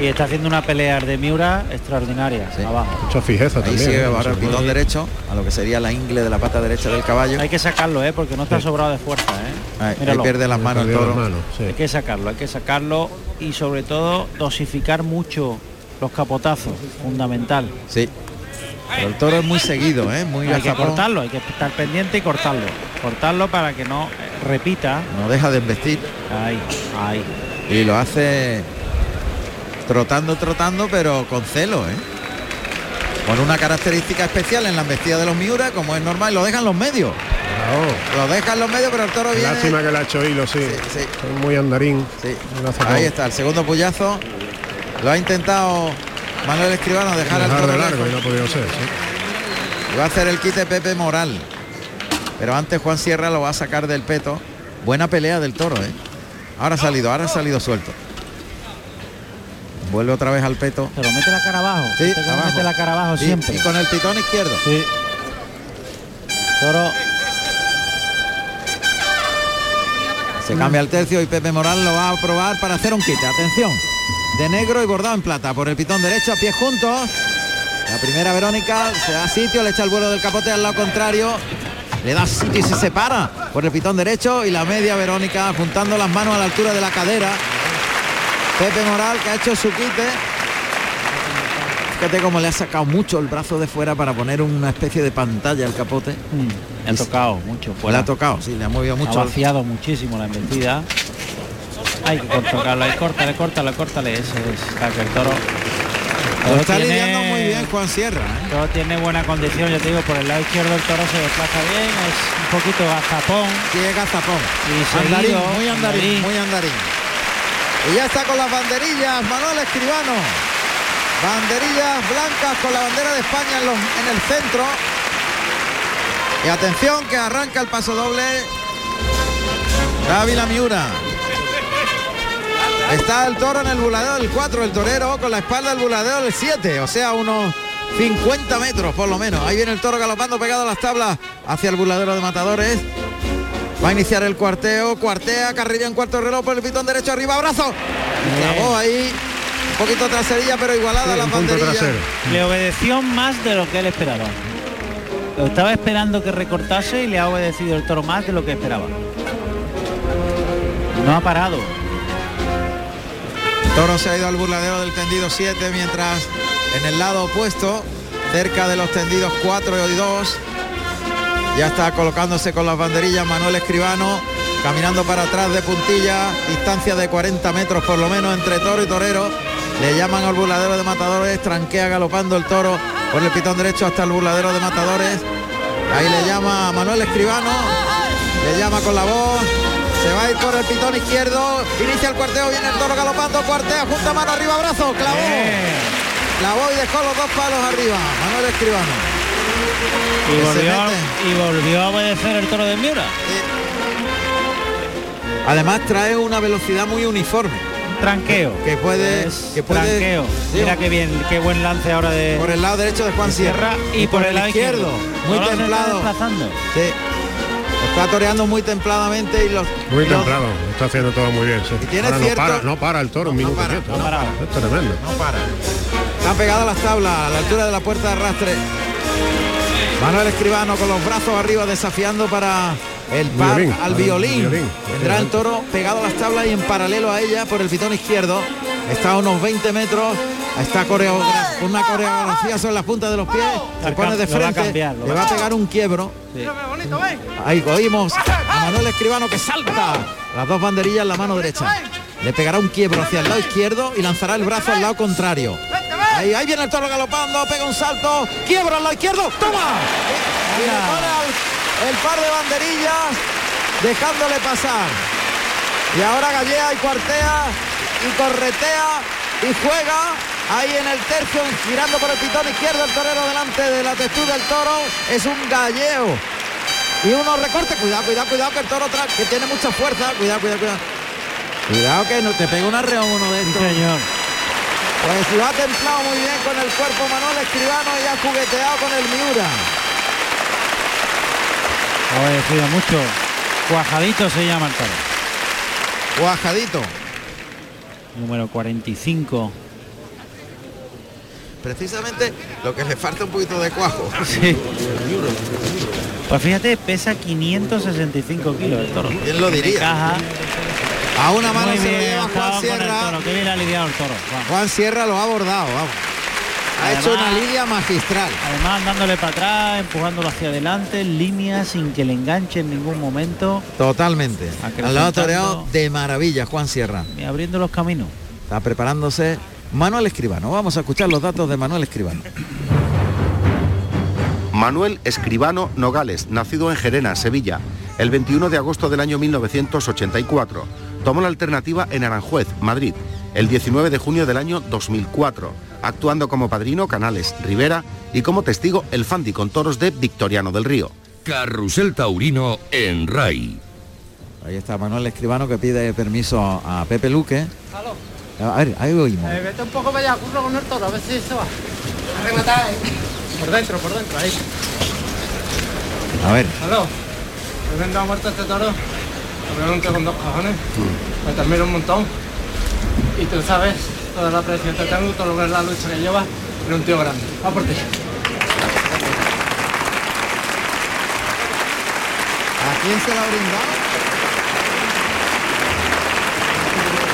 Y está haciendo una pelea de Miura extraordinaria abajo.
Mucha fijeza
Ahí
también.
sigue
¿eh?
ahora el pitón derecho. A lo que sería la ingle de la pata derecha del caballo.
Hay que sacarlo, ¿eh? porque no está sobrado de fuerza. ¿eh?
Ahí, pierde las manos el toro.
manos, sí.
Hay que sacarlo, hay que sacarlo y sobre todo dosificar mucho los capotazos, fundamental.
Sí. Pero el toro es muy seguido, ¿eh? Muy
hay que cortarlo, hay que estar pendiente y cortarlo. Cortarlo para que no eh, repita.
No deja de embestir.
Ahí, ahí.
Y lo hace trotando, trotando, pero con celo, ¿eh? Con una característica especial en la embestida de los Miura, como es normal, lo dejan los medios. Lo dejan los medios, pero el toro viene.
Lástima que le ha hecho hilo, sí. Es muy andarín.
Sí. Ahí está, el segundo puyazo. Lo ha intentado Manuel Escribano dejar al toro
largo y no ha podido ser, sí.
Va a hacer el quite Pepe Moral. Pero antes Juan Sierra lo va a sacar del peto. Buena pelea del toro, ¿eh? Ahora ha salido, ahora ha salido suelto. Vuelve otra vez al peto.
Pero mete la cara abajo.
Sí, abajo.
mete la cara abajo siempre.
y con el pitón izquierdo.
Sí. Toro
Se cambia el tercio y Pepe Moral lo va a probar para hacer un quite. Atención. De negro y bordado en plata por el pitón derecho a pies juntos. La primera Verónica se da sitio, le echa el vuelo del capote al lado contrario. Le da sitio y se separa por el pitón derecho y la media Verónica juntando las manos a la altura de la cadera. Pepe Moral que ha hecho su quite. Fíjate cómo le ha sacado mucho el brazo de fuera para poner una especie de pantalla al capote.
le ha tocado mucho
Le
fuera.
ha tocado, sí, le ha movido mucho.
Ha vaciado muchísimo la embestida. Hay que tocarlo, ahí córtale, córtale, córtale. Ese es para que el toro.
Lo está
tiene-
lidiando muy bien Juan Sierra. ¿eh?
el toro tiene buena condición, yo te digo, por el lado izquierdo el toro se desplaza bien, es un poquito gazapón.
Llega Zapón.
Y
Andarín,
seguido,
muy andarín,
andarín.
muy andarín. Y ya está con las banderillas Manuel Escribano. Banderillas blancas con la bandera de España en, el centro. Y atención que arranca el paso doble. Dávila Miura. Está el toro en el buladeo del 4, el torero con la espalda del buladeo del 7, o sea, unos 50 metros por lo menos. Ahí viene el toro galopando pegado a las tablas hacia el buladero de matadores. Va a iniciar el cuarteo, cuartea, carrilla en cuarto reloj por el pitón derecho arriba, abrazo. Y clavó ahí, un poquito traserilla, pero igualada las banderillas.
Le obedeció más de lo que él esperaba. Lo estaba esperando que recortase y le ha obedecido el toro más de lo que esperaba. No ha parado.
El toro se ha ido al burladero del tendido 7, mientras en el lado opuesto, cerca de los tendidos 4 y 2, ya está colocándose con las banderillas Manuel Escribano, caminando para atrás de puntilla, distancia de 40 metros por lo menos entre toro y torero. Le llaman al burladero de matadores, tranquea galopando el toro por el pitón derecho hasta el burladero de matadores. Ahí le llama a Manuel Escribano, le llama con la voz, se va a ir por el pitón izquierdo, inicia el cuarteo, viene el toro galopando, cuartea, junta mano arriba, brazo, clavó. Clavó y dejó los dos palos arriba, Manuel Escribano.
Y volvió, y volvió a obedecer el toro de Miura.
Además trae una velocidad muy uniforme.
Tranqueo.
Que puede,
Es
que puede
tranqueo.
Sí,
Mira qué bien, qué buen lance ahora de
por el lado derecho de Juan Sierra
y, por el lado izquierdo.
muy
está
templado. Sí. Está toreando muy templadamente y los...
Muy
los-
temprano, está haciendo todo muy bien. sí.
tiene
Ahora
cierto-
no, para, no para el toro un minuto
para,
quieto,
no para.
Es tremendo.
No para. Están pegadas las tablas a la altura de la puerta de arrastre. Manuel Escribano con los brazos arriba desafiando para el par
Violín,
al violín.
violín.
Tendrá el toro pegado a las tablas y en paralelo a ella por el pitón izquierdo. Está a unos 20 metros. Está coreogra- con una coreografía sobre las puntas de los pies. Se pone de
lo va a
frente.
cambiar,
le
va a
pegar un quiebro. Ahí oímos a Manuel Escribano que salta. Las dos banderillas en la mano derecha. Le pegará un quiebro hacia el lado izquierdo y lanzará el brazo al lado contrario. Ahí, ahí viene el toro galopando, pega un salto, quiebra al lado izquierdo, toma. Y le al- el par de banderillas dejándole pasar. Y ahora gallea y cuartea y corretea y juega ahí en el tercio, girando por el pitón izquierdo el torero delante de la textura del toro. Es un galleo. Y uno recorte, cuidado, cuidado, cuidado, que el toro que tiene mucha fuerza, cuidado, cuidado, cuidado. Cuidado que no te pega un arreo uno de estos.
señor.
Pues lo ha templado muy bien con el cuerpo Manuel Escribano y ha jugueteado con el Miura.
Lo he decidido mucho. Cuajadito se llama el toro.
Cuajadito.
Número 45.
Precisamente lo que le falta un poquito de cuajo.
Sí. Pues fíjate, pesa 565 kilos el toro.
¿Quién lo diría?
Encaja.
A una mano se lo lleva Juan Sierra.
Qué bien ha lidiado el toro. Juan.
Juan Sierra lo ha abordado, vamos. Ha
Además-
hecho una lidia magistral.
Además dándole para atrás, empujándolo hacia adelante, en línea, sin que le enganche en ningún momento,
Totalmente. Al lado toreado de maravilla, Juan Sierra.
ni abriendo los caminos.
Está preparándose Manuel Escribano. Vamos a escuchar los datos de Manuel Escribano.
Manuel Escribano Nogales, nacido en Gerena, Sevilla, el 21 de agosto del año 1984. Tomó la alternativa en Aranjuez, Madrid, el 19 de junio del año 2004, actuando como padrino Canales Rivera y como testigo el Fandi con toros de Victoriano del Río.
Carrusel Taurino en RAI.
Ahí está Manuel Escribano que pide permiso a Pepe Luque. A ver, ahí oímos.
Eh, vete un poco para allá, curro con el toro, a ver si se va. A rematar, ¿eh? Por dentro, por dentro, ahí.
A ver.
Aló. ¿Me vendado muerto este toro? Pregunté con dos cojones. Me termino un montón. Y tú sabes toda la presión que tengo, todo lo que es la lucha que lleva. Era un tío grande. Va por ti.
¿A quién se lo ha brindado?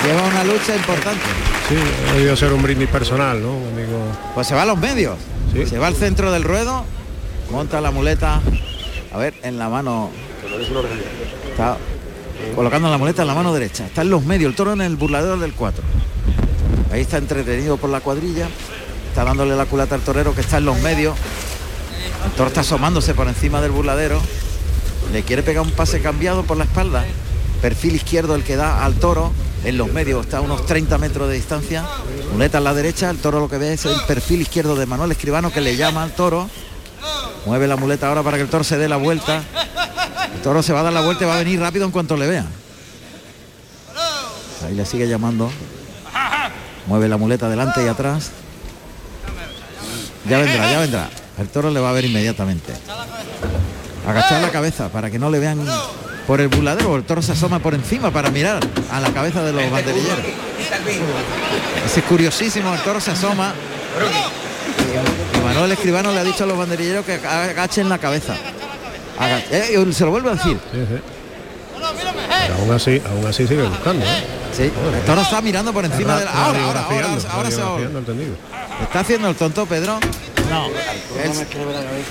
Lleva una lucha importante.
Sí, ha debido ser un brindis personal, ¿no? Digo,
Pues se va a los medios. Se va al centro del ruedo, monta la muleta. A ver, en la mano. Está colocando la muleta en la mano derecha. Está en los medios, el toro en el burladero del 4. Ahí está entretenido por la cuadrilla. Está dándole la culata al torero que está en los medios. El toro está asomándose por encima del burladero. Le quiere pegar un pase cambiado por la espalda. Perfil izquierdo el que da al toro. En los medios está a unos 30 metros de distancia. Muleta en la derecha. El toro lo que ve es el perfil izquierdo de Manuel Escribano que le llama al toro. Mueve la muleta ahora para que el toro se dé la vuelta. El toro se va a dar la vuelta y va a venir rápido en cuanto le vea. Ahí le sigue llamando. Mueve la muleta adelante y atrás. Ya vendrá, ya vendrá. El toro le va a ver inmediatamente. Agachar la cabeza para que no le vean por el burladero. El toro se asoma por encima para mirar a la cabeza de los banderilleros. Ese es curiosísimo. El toro se asoma. Y Manuel Escribano le ha dicho a los banderilleros que agachen la cabeza. Aga- eh, se lo vuelvo a decir.
sí, sí. Pero aún así, aún así sigue buscando. ¿eh?
Sí, el toro está mirando por encima de la... Ahora, ahora, ahora, ahora se. ¿Está haciendo el tonto, Pedro?
No.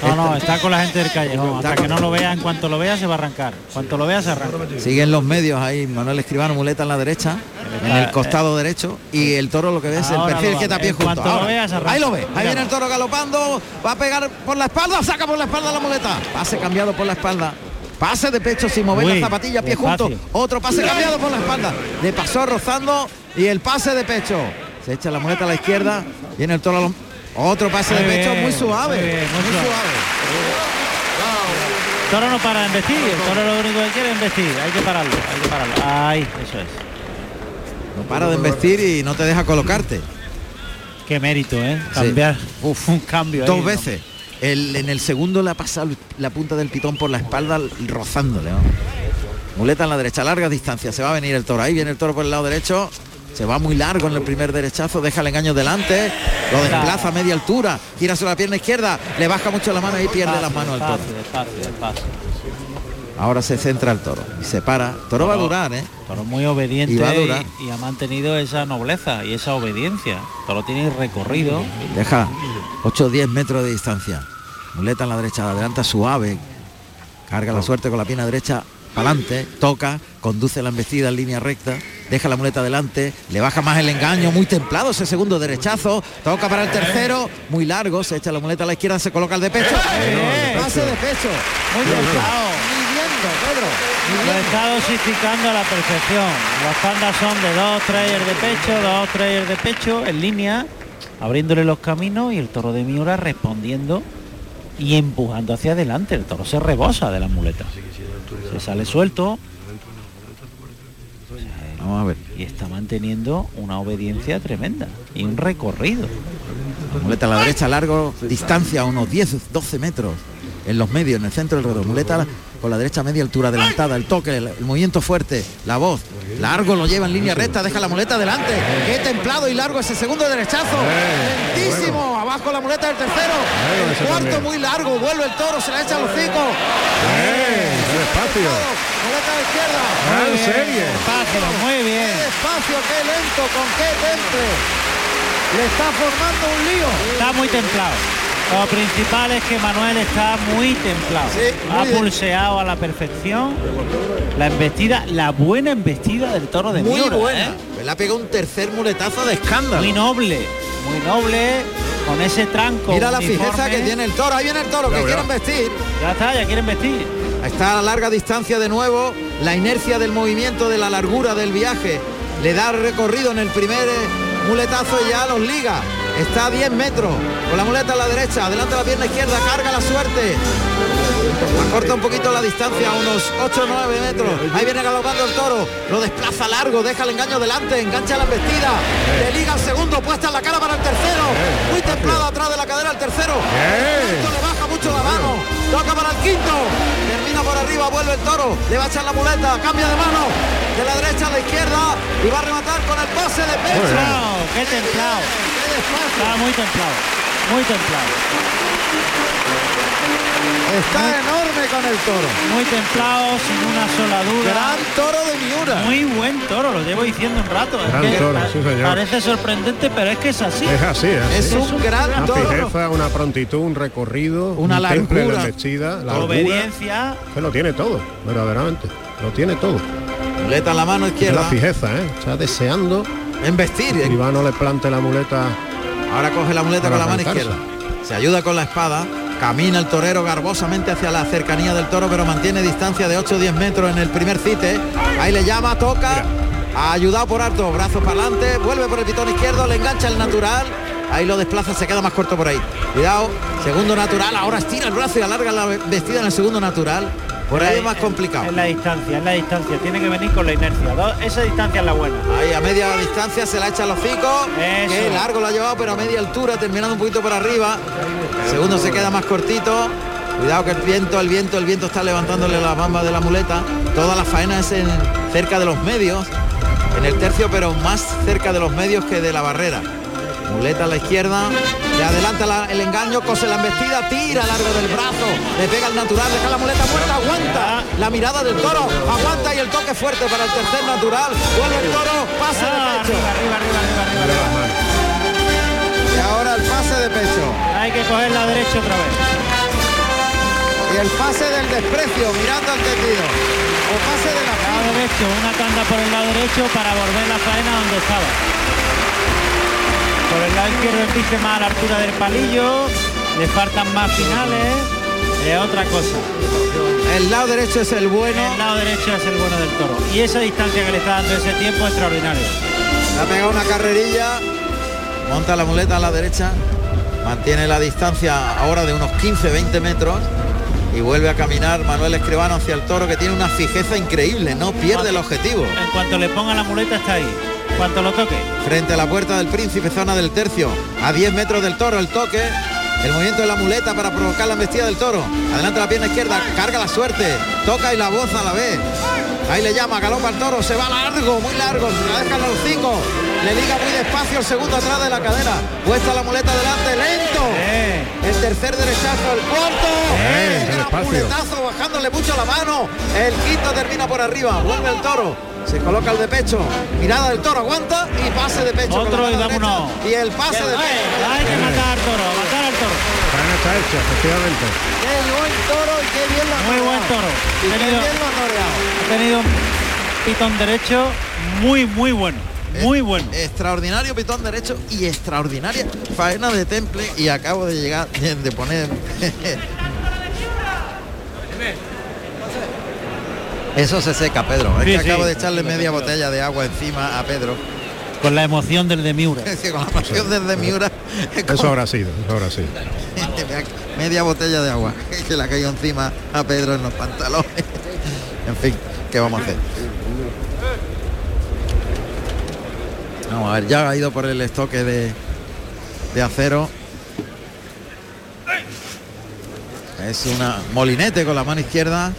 No, no, está con la gente del callejón. Hasta que no lo vea, en cuanto lo vea se va a arrancar. Cuanto lo vea se arranca.
Siguen los medios ahí, Manuel Escribano, muleta en la derecha, en el costado derecho, y el toro lo que ve es el perfil
lo
que está pie junto.
lo veas,
ahí lo ve, ahí viene el toro galopando, va a pegar por la espalda, saca por la espalda la muleta. Pase cambiado por la espalda. Pase de pecho sin mover
Uy,
la zapatilla, pie junto. Otro pase cambiado por la espalda. Le pasó rozando y el pase de pecho. Se echa la muleta a la izquierda, viene el toro. Otro pase
Muy
de pecho
bien,
muy suave.
muy bien, muy
muy
suave.
suave.
El toro no para de embestir, el toro lo único que quiere es embestir. Hay que pararlo, hay que pararlo. Ahí, eso es.
No para de investir y no te deja colocarte.
Qué mérito, ¿eh? Cambiar.
Uf,
un cambio. ahí,
dos
¿no?
veces. El- en el segundo le ha pasado la punta del pitón por la espalda rozándole. ¿no? Muleta en la derecha, larga distancia, se va a venir el toro. Ahí viene el toro por el lado derecho. Se va muy largo en el primer derechazo, deja el engaño delante, lo desplaza a media altura, gira sobre la pierna izquierda, le baja mucho la mano y pierde las manos al toro. Ahora se centra el toro y se para. Toro va a durar, ¿eh?
Toro muy obediente
Y va a durar.
y ha mantenido esa nobleza y esa obediencia. Toro tiene recorrido.
Deja 8 o 10 metros de distancia. Muleta en la derecha, adelanta suave. Carga la suerte con la pierna derecha para adelante, toca, conduce la embestida en línea recta, deja la muleta adelante, le baja más el engaño, muy templado ese segundo derechazo, toca para el tercero, muy largo, se echa la muleta a la izquierda, se coloca el de pecho. Pase de pecho. Muy templado. Pedro.
Lo está dosificando a la perfección. Las pandas son de dos trayers de pecho, dos trayers de pecho en línea, abriéndole los caminos y el toro de Miura respondiendo y empujando hacia adelante. El toro se rebosa de la muleta. Se sale suelto.
Vamos a ver.
Y está manteniendo una obediencia tremenda y un recorrido.
Muleta a la derecha, largo, distancia, unos 10, 12 metros. En los medios, en el centro del ruedo. Muleta con la derecha a media altura, adelantada, el toque, el, el movimiento fuerte, la voz. Largo lo lleva en línea recta, deja la muleta adelante. Qué templado y largo ese segundo derechazo. Lentísimo, abajo la muleta del tercero. El cuarto
también.
muy largo, vuelve el toro, se la echa a los hocico.
¡Qué despacio!
Muleta a la izquierda.
¡Gran
Muy bien,
serie!
despacio, muy bien.
Qué despacio, qué lento, con qué temple. Le está formando un lío.
Está muy templado. Lo principal es que Manuel está muy templado.
Sí, muy
ha
bien.
pulseado a la perfección la embestida, la buena embestida del toro de
Muy
Miura,
buena.
¿eh?
Le ha pegado un tercer muletazo de escándalo.
Muy noble, muy noble, con ese tranco.
Mira la
uniforme.
fijeza que tiene el toro. Ahí viene el toro que quieren vestir.
Ya está, ya quieren vestir.
Está a larga distancia de nuevo. La inercia del movimiento, de la largura del viaje, le da recorrido en el primer eh, muletazo y ya los liga. Está a 10 metros. Con la muleta a la derecha, adelante la pierna izquierda, carga la suerte. Acorta un poquito la distancia, unos 8 o 9 metros. Ahí viene galopando el toro. Lo desplaza largo, deja el engaño delante, engancha la embestida. Le liga el segundo, puesta en la cara para el tercero. Muy templado atrás de la cadera el tercero. Quinto le baja mucho la mano. Toca para el quinto. Termina por arriba, vuelve el toro. Le va a echar la muleta, cambia de mano. De la derecha a la izquierda. Y va a rematar con el pase de pecho.
Templado, qué templado.
Despacio.
Está muy templado, muy templado.
Está enorme con el toro.
Muy templado, sin una sola duda.
Gran toro de Miura.
Muy buen toro, lo llevo diciendo un rato. Es
Gran
que
toro,
pa-
sí, señor.
Parece sorprendente, pero es que es así.
Es así, es así.
Es un gran
Una
toro.
fijeza, una prontitud, un recorrido,
Una
un temple en la
largura.
la
Obediencia.
Que lo tiene todo, verdaderamente. Lo tiene todo.
Muleta en la mano
Es la
izquierda.
fijeza, ¿eh? Está deseando
En vestir.
Iván no le plante la muleta.
Ahora coge la muleta con la mano izquierda. Se ayuda con la espada. Camina el torero garbosamente hacia la cercanía del toro, pero mantiene distancia de 8 o 10 metros en el primer cite. Ahí le llama, toca. Ha ayudado por alto, brazos para adelante. Vuelve por el pitón izquierdo, le engancha el natural. Ahí lo desplaza, se queda más corto por ahí. Cuidado, segundo natural. Ahora estira el brazo y alarga la vestida en el segundo natural. Por ahí es más complicado.
Es la distancia, es la distancia. Tiene que venir con la inercia. Esa distancia es la buena.
Ahí a media distancia se la echa a los.
Eso.
Qué largo lo ha llevado, pero a media altura, terminando un poquito por arriba. El segundo se queda más cortito. Cuidado que el viento, el viento, el viento está levantándole la bamba de la muleta. Toda la faena es en, cerca de los medios. En el tercio, pero más cerca de los medios que de la barrera. Muleta a la izquierda, le adelanta la- el engaño, cose la embestida, tira largo del brazo, le pega el natural, deja la muleta muerta, aguanta la mirada del toro, aguanta y el toque fuerte para el tercer natural, vuelve el toro, pase de
Ah,
pecho.
arriba, arriba, arriba, arriba, arriba, arriba.
Y ahora el pase de pecho.
Hay que coger la derecha otra vez.
Y el pase del desprecio, mirando al tendido. O pase de la
Lado derecho, una tanda por el lado derecho para volver la faena donde estaba. Por el lado izquierdo empiste más a la altura del palillo, le faltan más finales, es otra cosa.
El lado derecho es el bueno.
El lado derecho es el bueno del toro. Y esa distancia que le está dando ese tiempo es extraordinario.
Le ha pegado una carrerilla, monta la muleta a la derecha, mantiene la distancia ahora de unos 15-20 metros y vuelve a caminar Manuel Escribano hacia el toro que tiene una fijeza increíble, no pierde el objetivo.
En cuanto le ponga la muleta está ahí. En cuanto lo toque.
Frente a la puerta del príncipe, zona del tercio, a 10 metros del toro, el toque, El movimiento de la muleta para provocar la embestida del toro. Adelante la pierna izquierda, carga la suerte, toca y la voz a la vez. Ahí le llama, galopa al toro, se va largo, muy largo, se la dejan los cinco. Le liga muy despacio el segundo atrás de la cadera. Puesta la muleta delante, lento. El tercer derechazo, el cuarto.
Eh,
el muletazo bajándole mucho la mano. El quinto termina por arriba, vuelve el toro. Se coloca el de pecho, mirada del toro, aguanta y pase de pecho.
Otro y vámonos.
derecha. Y el pase de pecho.
Hay que matar al toro, matar al toro.
Faena está hecha, efectivamente.
Qué buen toro y qué bien lo
Muy buen toro.
Y qué
Tenido-
bien lo ha
tenido un pitón derecho muy, muy bueno. Muy bueno.
Extraordinario pitón derecho y extraordinaria faena de temple y acabo de llegar de poner Eso se seca, Pedro. Es
Sí,
que
sí.
acabo de echarle media botella de agua encima a Pedro.
Con la emoción del de Miura.
Con la desde Miura. es
Eso habrá sido, eso habrá sido.
media botella de agua que le ha caído encima a Pedro en los pantalones. en fin, ¿qué vamos a hacer? Vamos a ver, ya ha ido por el estoque de, de acero. Es una molinete con la mano izquierda.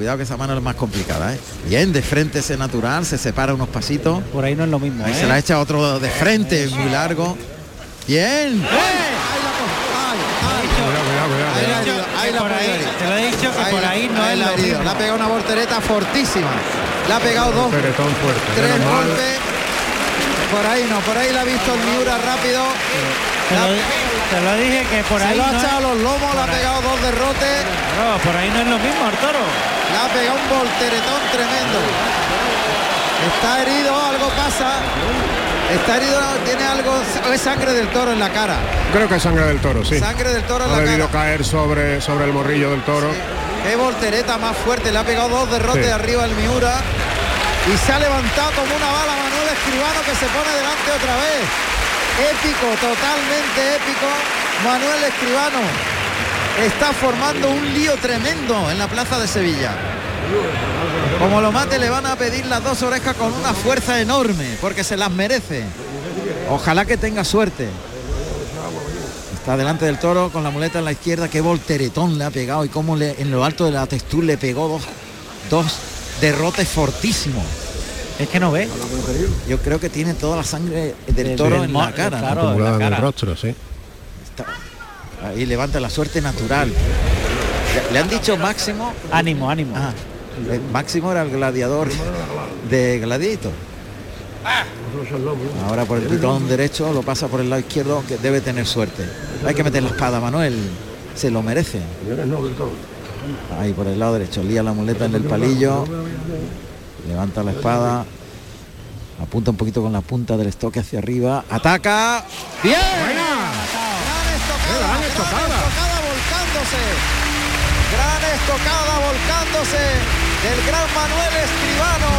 Cuidado que esa mano es más complicada, ¿eh? Bien, de frente ese natural, se separa unos pasitos.
Por ahí no es lo mismo.
Ahí
¿eh?
se la echa otro de frente, muy largo. Bien. Ahí la ahí la
por ahí- te lo he dicho que por
la-
ahí no es
la herido.
mismo.
Ha pegado una voltereta fortísima. Le ha pegado dos,
fuerte.
tres golpes. Por ahí no, por ahí la ha visto el Miura rápido.
Te lo, te lo dije que por
se
ahí
lo ha
no
echado
es-
los lomos, le ha
ahí-
pegado dos derrotes.
Claro, por ahí no es lo mismo al toro.
Le ha pegado un volteretón tremendo. Está herido, algo pasa. Está herido, tiene algo, es sangre del toro en la cara.
Creo que es sangre del toro, sí.
Sangre del toro en
Ha
la
debido
cara.
caer sobre, sobre el morrillo del toro.
Qué voltereta más fuerte, le ha pegado dos derrotes
Sí.
arriba el Miura y se ha levantado como una bala Manuel Escribano que se pone delante otra vez. Épico, totalmente épico. Manuel Escribano está formando un lío tremendo en la plaza de Sevilla. Como lo mate le van a pedir las dos orejas con una fuerza enorme porque se las merece. Ojalá que tenga suerte. Está delante del toro con la muleta en la izquierda. Qué volteretón le ha pegado y cómo le, en lo alto de la textura le pegó dos, dos derrotes fortísimos.
Es que no ve.
Yo creo que tiene toda la sangre del toro en la cara. ¿no?
claro. en la
en el
cara.
rostro, sí.
Ahí levanta la suerte natural. Le, le han dicho Máximo.
Ánimo, ánimo.
Ah, eh, Máximo era el gladiador de Gladiator. Ahora por el pitón derecho lo pasa por el lado izquierdo que debe tener suerte. Hay que meter la espada, Manuel. Se lo merece. Ahí por el lado derecho, lía la muleta en el palillo. Levanta la espada. Apunta un poquito con la punta del estoque hacia arriba. Ataca. ¡Bien! Gran estocada, gran estocada volcándose. Gran estocada volcándose del gran Manuel Escribano.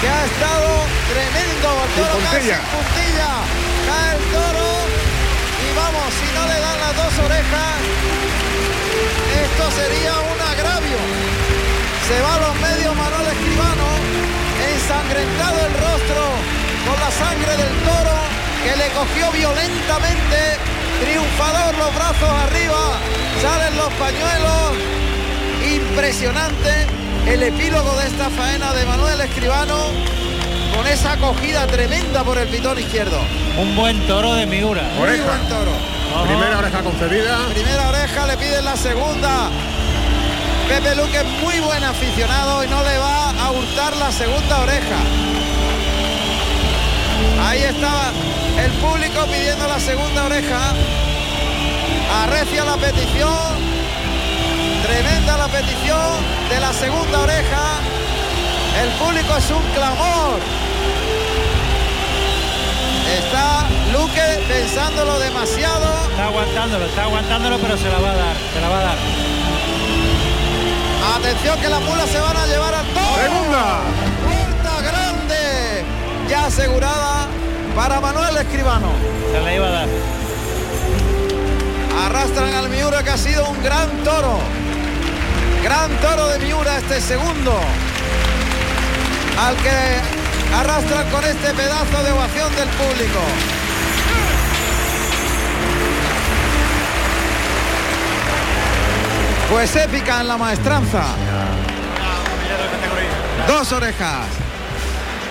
Que ha estado tremendo. El toro cae sin puntilla. Cae el toro. Y vamos, si no le dan las dos orejas, esto sería un agravio. Se va a los medios Manuel Escribano, ensangrentado el rostro con la sangre del toro que le cogió violentamente, triunfador los brazos arriba, salen los pañuelos, impresionante el epílogo de esta faena de Manuel Escribano con esa acogida tremenda por el pitón izquierdo.
Un buen toro de Miura.
Muy
Oreja.
buen toro.
Primera oreja concedida.
Primera oreja, le piden la segunda. Pepe Luque es muy buen aficionado y no le va a hurtar la segunda oreja. Ahí estaba el público pidiendo la segunda oreja. Arrecia la petición. Tremenda la petición de la segunda oreja. El público es un clamor. Está Luque pensándolo demasiado.
Está aguantándolo, está aguantándolo, pero se la va a dar, se la va a dar.
Atención que las mulas se van a llevar al toro.
Segunda.
Puerta grande. Ya asegurada para Manuel Escribano.
Se la iba a dar.
Arrastran al Miura que ha sido un gran toro. Gran toro de Miura este segundo. Al que arrastran con este pedazo de ovación del público. Pues épica en la maestranza. Dos orejas.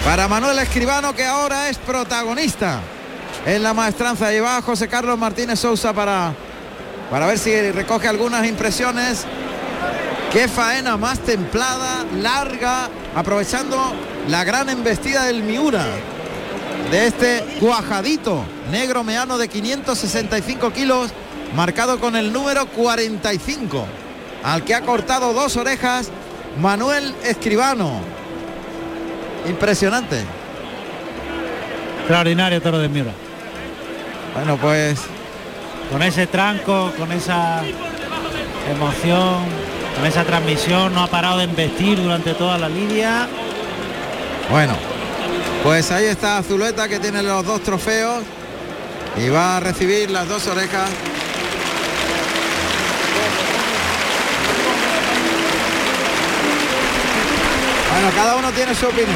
Para Manuel Escribano que ahora es protagonista en la maestranza. Y va José Carlos Martínez Sousa para, para ver si recoge algunas impresiones. Qué faena más templada, larga, aprovechando la gran embestida del Miura. De este cuajadito negro meano de 565 kilos, marcado con el número 45, al que ha cortado dos orejas Manuel Escribano. Impresionante.
Extraordinario toro de Miura.
Bueno, pues
con ese tranco, con esa emoción, con esa transmisión, no ha parado de embestir durante toda la lidia.
Bueno, pues ahí está Azuleta que tiene los dos trofeos y va a recibir las dos orejas. Bueno, cada uno tiene su opinión.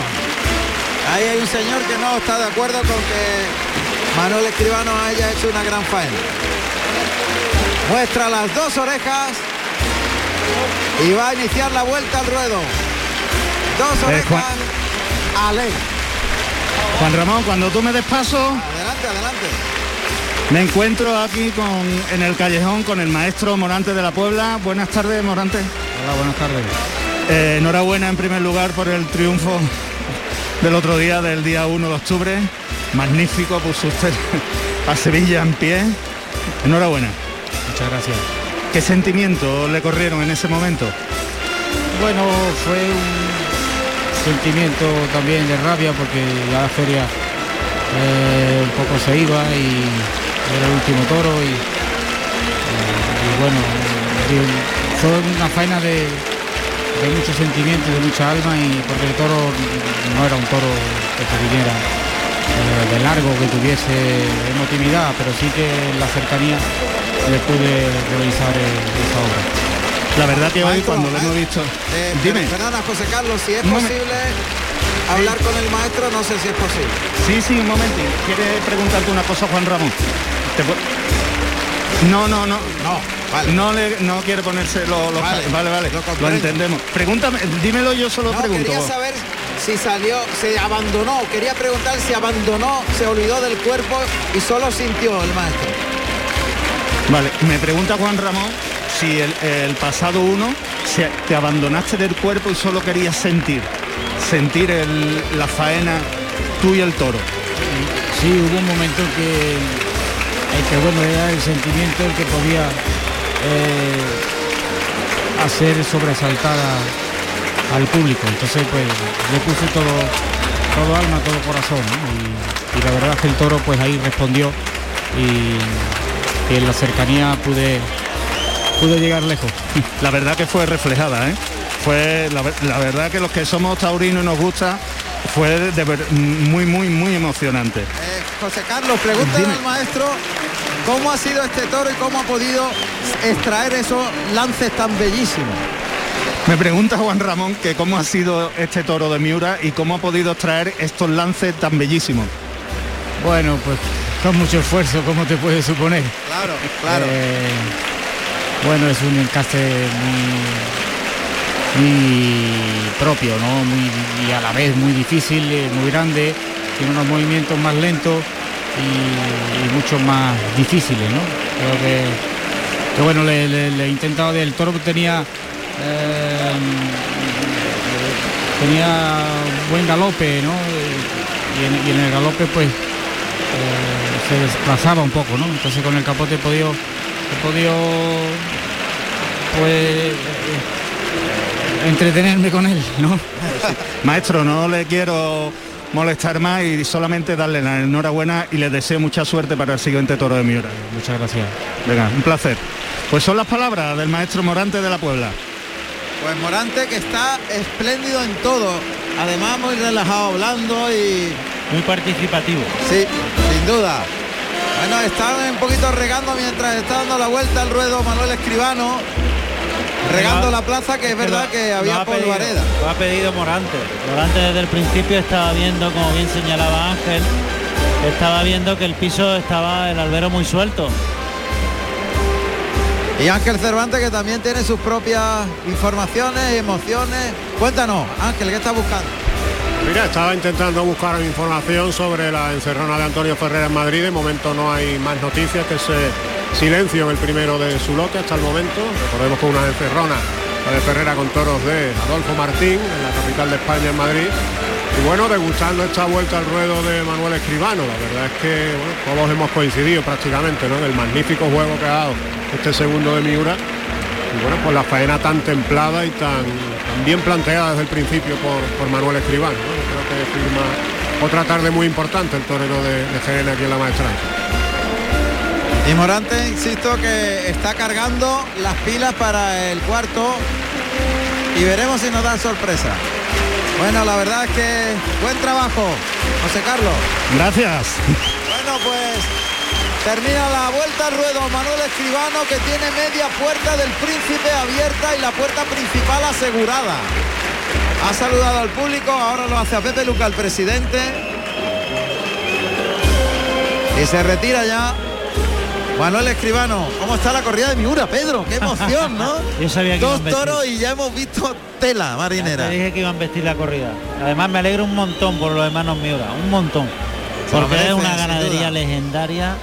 Ahí hay un señor que no está de acuerdo con que Manuel Escribano haya hecho una gran faena. Muestra las dos orejas y va a iniciar la vuelta al ruedo. Dos
Eh,
orejas.
Juan-
Ale.
Juan Ramón, cuando tú me des paso,
Adelante, adelante.
me encuentro aquí con, en el callejón con el maestro Morante de la Puebla. Buenas tardes, Morante.
Hola, buenas tardes.
Eh, enhorabuena en primer lugar por el triunfo del otro día, del día 1 de octubre. Magnífico, puso usted a Sevilla en pie. Enhorabuena.
Muchas gracias.
¿Qué sentimientos le corrieron en ese momento?
Bueno, fue un sentimiento también de rabia porque ya la feria eh, un poco se iba y era el último toro y, eh, y bueno, fue una faena de, de mucho sentimiento, y de mucha alma y porque el toro no era un toro que se viniera eh, de largo, que tuviese emotividad, pero sí que en la cercanía le pude realizar eh, esa obra.
La verdad que hoy cuando lo hemos visto...
eh,
Dime.
per- Perdona, José Carlos, si es posible hablar con el maestro, no sé si es posible.
Sí, sí, un momento. ¿Quiere preguntarte una cosa, Juan Ramón? ¿Te pu- No, no, no.
No, vale.
No le no quiere ponerse lo, lo-
Vale,
vale, vale,
lo
entendemos. Pregúntame, dímelo yo solo
No,
pregunto.
quería saber si salió, se abandonó, quería preguntar si abandonó, se olvidó del cuerpo y solo sintió el maestro.
Vale, me pregunta Juan Ramón si el, el pasado uno se- te abandonaste del cuerpo y solo querías sentir, sentir el- la faena tú y el toro.
Sí, hubo un momento en que, en que bueno, era el sentimiento el que podía eh, hacer sobresaltar al público. Entonces, pues, le puse todo, todo alma, todo corazón. Y, la verdad es que el toro, pues ahí respondió y, y en la cercanía pude, pude llegar lejos.
La verdad que fue reflejada, ¿eh? Fue la, ver- la verdad que los que somos taurinos nos gusta fue de ver- muy muy muy emocionante.
José Carlos, pregúntale
Dime.
al maestro cómo ha sido este toro y cómo ha podido extraer esos lances tan bellísimos.
Me pregunta Juan Ramón que cómo ha sido este toro de Miura y cómo ha podido extraer estos lances tan bellísimos.
Bueno, pues con mucho esfuerzo, como te puedes suponer.
Claro, claro.
Eh, bueno, es un encaste muy, muy propio, ¿no? Muy, y a la vez muy difícil, eh, muy grande, tiene unos movimientos más lentos y, mucho más difíciles, ¿no? Creo que, bueno, le, he intentado, el toro tenía eh, tenía buen galope, ¿no? Y en, el galope pues eh, se desplazaba un poco, ¿no? Entonces con el capote he podido, he podido pues entretenerme con él, ¿no?
Maestro, no le quiero molestar más y solamente darle la enhorabuena y le deseo mucha suerte para el siguiente toro de Miura.
Muchas gracias.
Venga, un placer. Pues son las palabras del maestro Morante de la Puebla.
Pues Morante que está espléndido en todo. Además muy relajado, hablando y
Muy participativo.
sí, sin duda. Bueno, están un poquito regando mientras está dando la vuelta al ruedo Manuel Escribano. Regando la plaza que es verdad que
Lo
había polvareda.
Lo ha pedido Morante. Morante desde el principio estaba viendo, como bien señalaba Ángel, estaba viendo que el piso estaba el albero muy suelto.
Y Ángel Cervantes que también tiene sus propias informaciones, emociones. Cuéntanos, Ángel, ¿qué está buscando?
Mira, estaba intentando buscar información sobre la encerrona de Antonio Ferrer en Madrid. De momento no hay más noticias que ese silencio en el primero de su lote hasta el momento. Recordemos que una encerrona, la de Ferrera con toros de Adolfo Martín, en la capital de España, en Madrid. Y bueno, degustando esta vuelta al ruedo de Manuel Escribano. La verdad es que todos hemos coincidido prácticamente ¿no? en el magnífico juego que ha dado este segundo de Miura. Y bueno, pues la faena tan templada y tan, bien planteada desde el principio por, por Manuel Escribano. creo que firma otra tarde muy importante el torero de, de aquí en la maestranza.
Y Morante, insisto, que está cargando las pilas para el cuarto y veremos si nos da sorpresa. Bueno, la verdad es que buen trabajo, José Carlos.
Gracias.
Bueno, pues termina la vuelta al ruedo Manuel Escribano que tiene media puerta del príncipe abierta y la puerta principal asegurada. Ha saludado al público, ahora lo hace a Pepe Luca, el presidente. Y se retira ya Manuel Escribano, ¿cómo está la corrida de Miura, Pedro? ¡Qué emoción, ¿no?
Yo sabía que
Dos toros y ya hemos visto tela marinera.
Te dije que iban a vestir la corrida. Además me alegro un montón por los hermanos Miura, un montón. Porque es una ganadería legendaria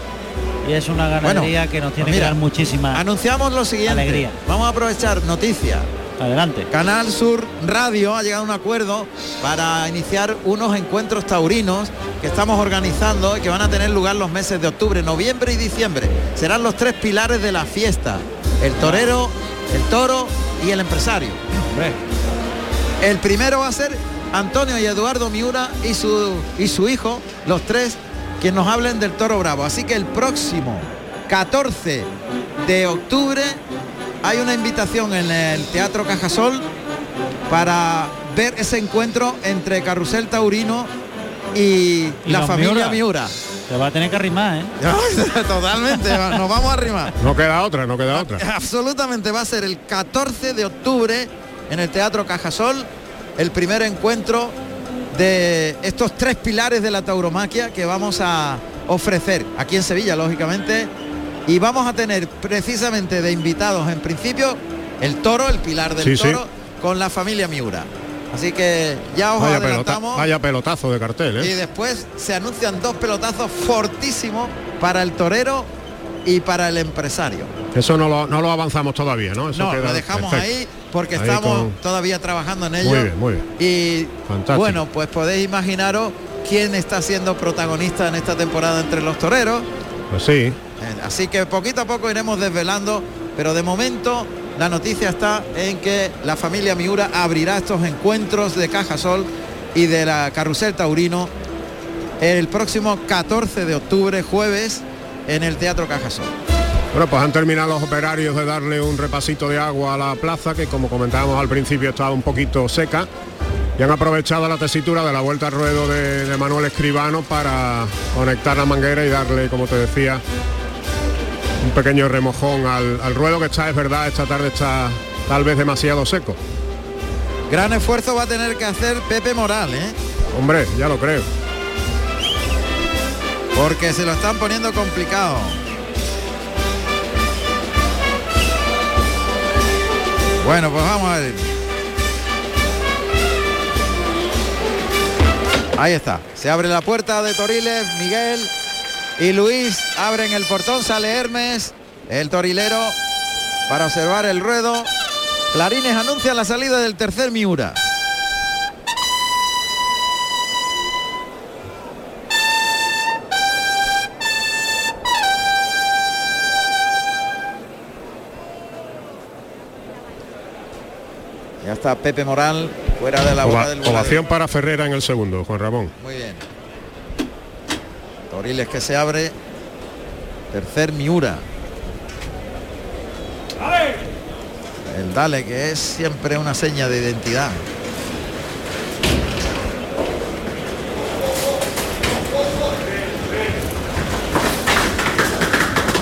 y es una ganadería que nos tiene
pues
que
mira,
dar muchísima
Anunciamos lo siguiente.
alegría.
Vamos a aprovechar noticia.
Adelante.
Canal Sur Radio ha llegado a un acuerdo para iniciar unos encuentros taurinos que estamos organizando y que van a tener lugar los meses de octubre, noviembre y diciembre. Serán los tres pilares de la fiesta. El torero, el toro y el empresario. El primero va a ser Antonio y Eduardo Miura y su, y su hijo, los tres, quienes nos hablen del toro bravo. Así que el próximo 14 de octubre hay una invitación en el Teatro Cajasol para ver ese encuentro entre Carrusel Taurino y,
Y
la familia
Miura.
Miura.
Se va a tener que arrimar, ¿eh?
Totalmente, nos vamos a arrimar.
No queda otra, no queda otra.
Absolutamente va a ser el 14 de octubre en el Teatro Cajasol el primer encuentro de estos tres pilares de la tauromaquia que vamos a ofrecer aquí en Sevilla, lógicamente, y vamos a tener precisamente de invitados en principio el toro, el pilar del
Sí, sí.
toro, con la familia Miura. Así que ya os
Vaya, pelota-
adelantamos.
vaya pelotazo de cartel,
Y
¿eh?
después se anuncian dos pelotazos fortísimos para el torero y para el empresario.
Eso no lo, no lo avanzamos todavía, ¿no? Eso
No,
queda-
lo dejamos
perfecto.
ahí porque
Ahí
estamos
con-
todavía trabajando en ello.
Muy bien, muy bien.
Y
Fantástico.
bueno, pues podéis imaginaros quién está siendo protagonista en esta temporada entre los toreros.
Pues sí.
Eh, Así que poquito a poco iremos desvelando, pero de momento la noticia está en que la familia Miura abrirá estos encuentros de Cajasol y de la Carrusel Taurino el próximo 14 de octubre, jueves, en el Teatro Cajasol.
Bueno, pues han terminado los operarios de darle un repasito de agua a la plaza, que como comentábamos al principio estaba un poquito seca, y han aprovechado la tesitura de la vuelta al ruedo de, de Manuel Escribano para conectar la manguera y darle, como te decía, un pequeño remojón al, al ruedo que está, es verdad, esta tarde está tal vez demasiado seco.
Gran esfuerzo va a tener que hacer Pepe Moral, ¿eh?
Hombre, ya lo creo.
Porque se lo están poniendo complicado. Bueno, pues vamos a ver. Ahí está. Se abre la puerta de Toriles, Miguel y Luis abren el portón, sale Hermes, el torilero, para observar el ruedo. Clarines anuncia la salida del tercer Miura. Ya está Pepe Moral fuera de la
Ova-
del
ovación para Ferrera en el segundo, Juan Ramón.
Muy bien. Toriles que se abre. Tercer Miura. El dale que es siempre una seña de identidad.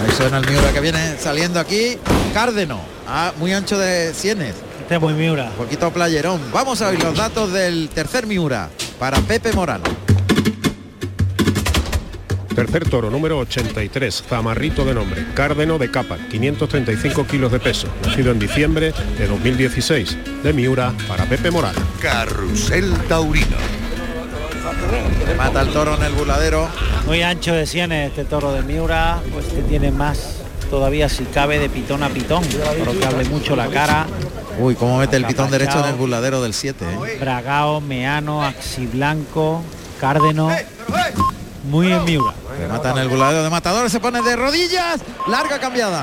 Ahí suena el Miura que viene saliendo aquí. Cárdeno. Ah, muy ancho de sienes.
Este es muy Miura.
Un poquito playerón. Vamos a oír los datos del tercer Miura para Pepe Moral.
Tercer toro, número 83, Zamarrito de nombre, Cárdeno de capa, 535 kilos de peso, nacido en diciembre de 2016, de Miura para Pepe Moral.
Carrusel Taurino.
Mata el toro en el buladero.
Muy ancho de sienes este toro de Miura, pues que tiene más todavía si cabe de pitón a pitón, por que hable mucho la cara.
Uy, cómo mete el pitón derecho en el buladero del 7. ¿eh?
Bragao, Meano, Axiblanco, Cárdeno. Muy en Miura.
Mata en el buladero de matadores, se pone de rodillas. Larga cambiada.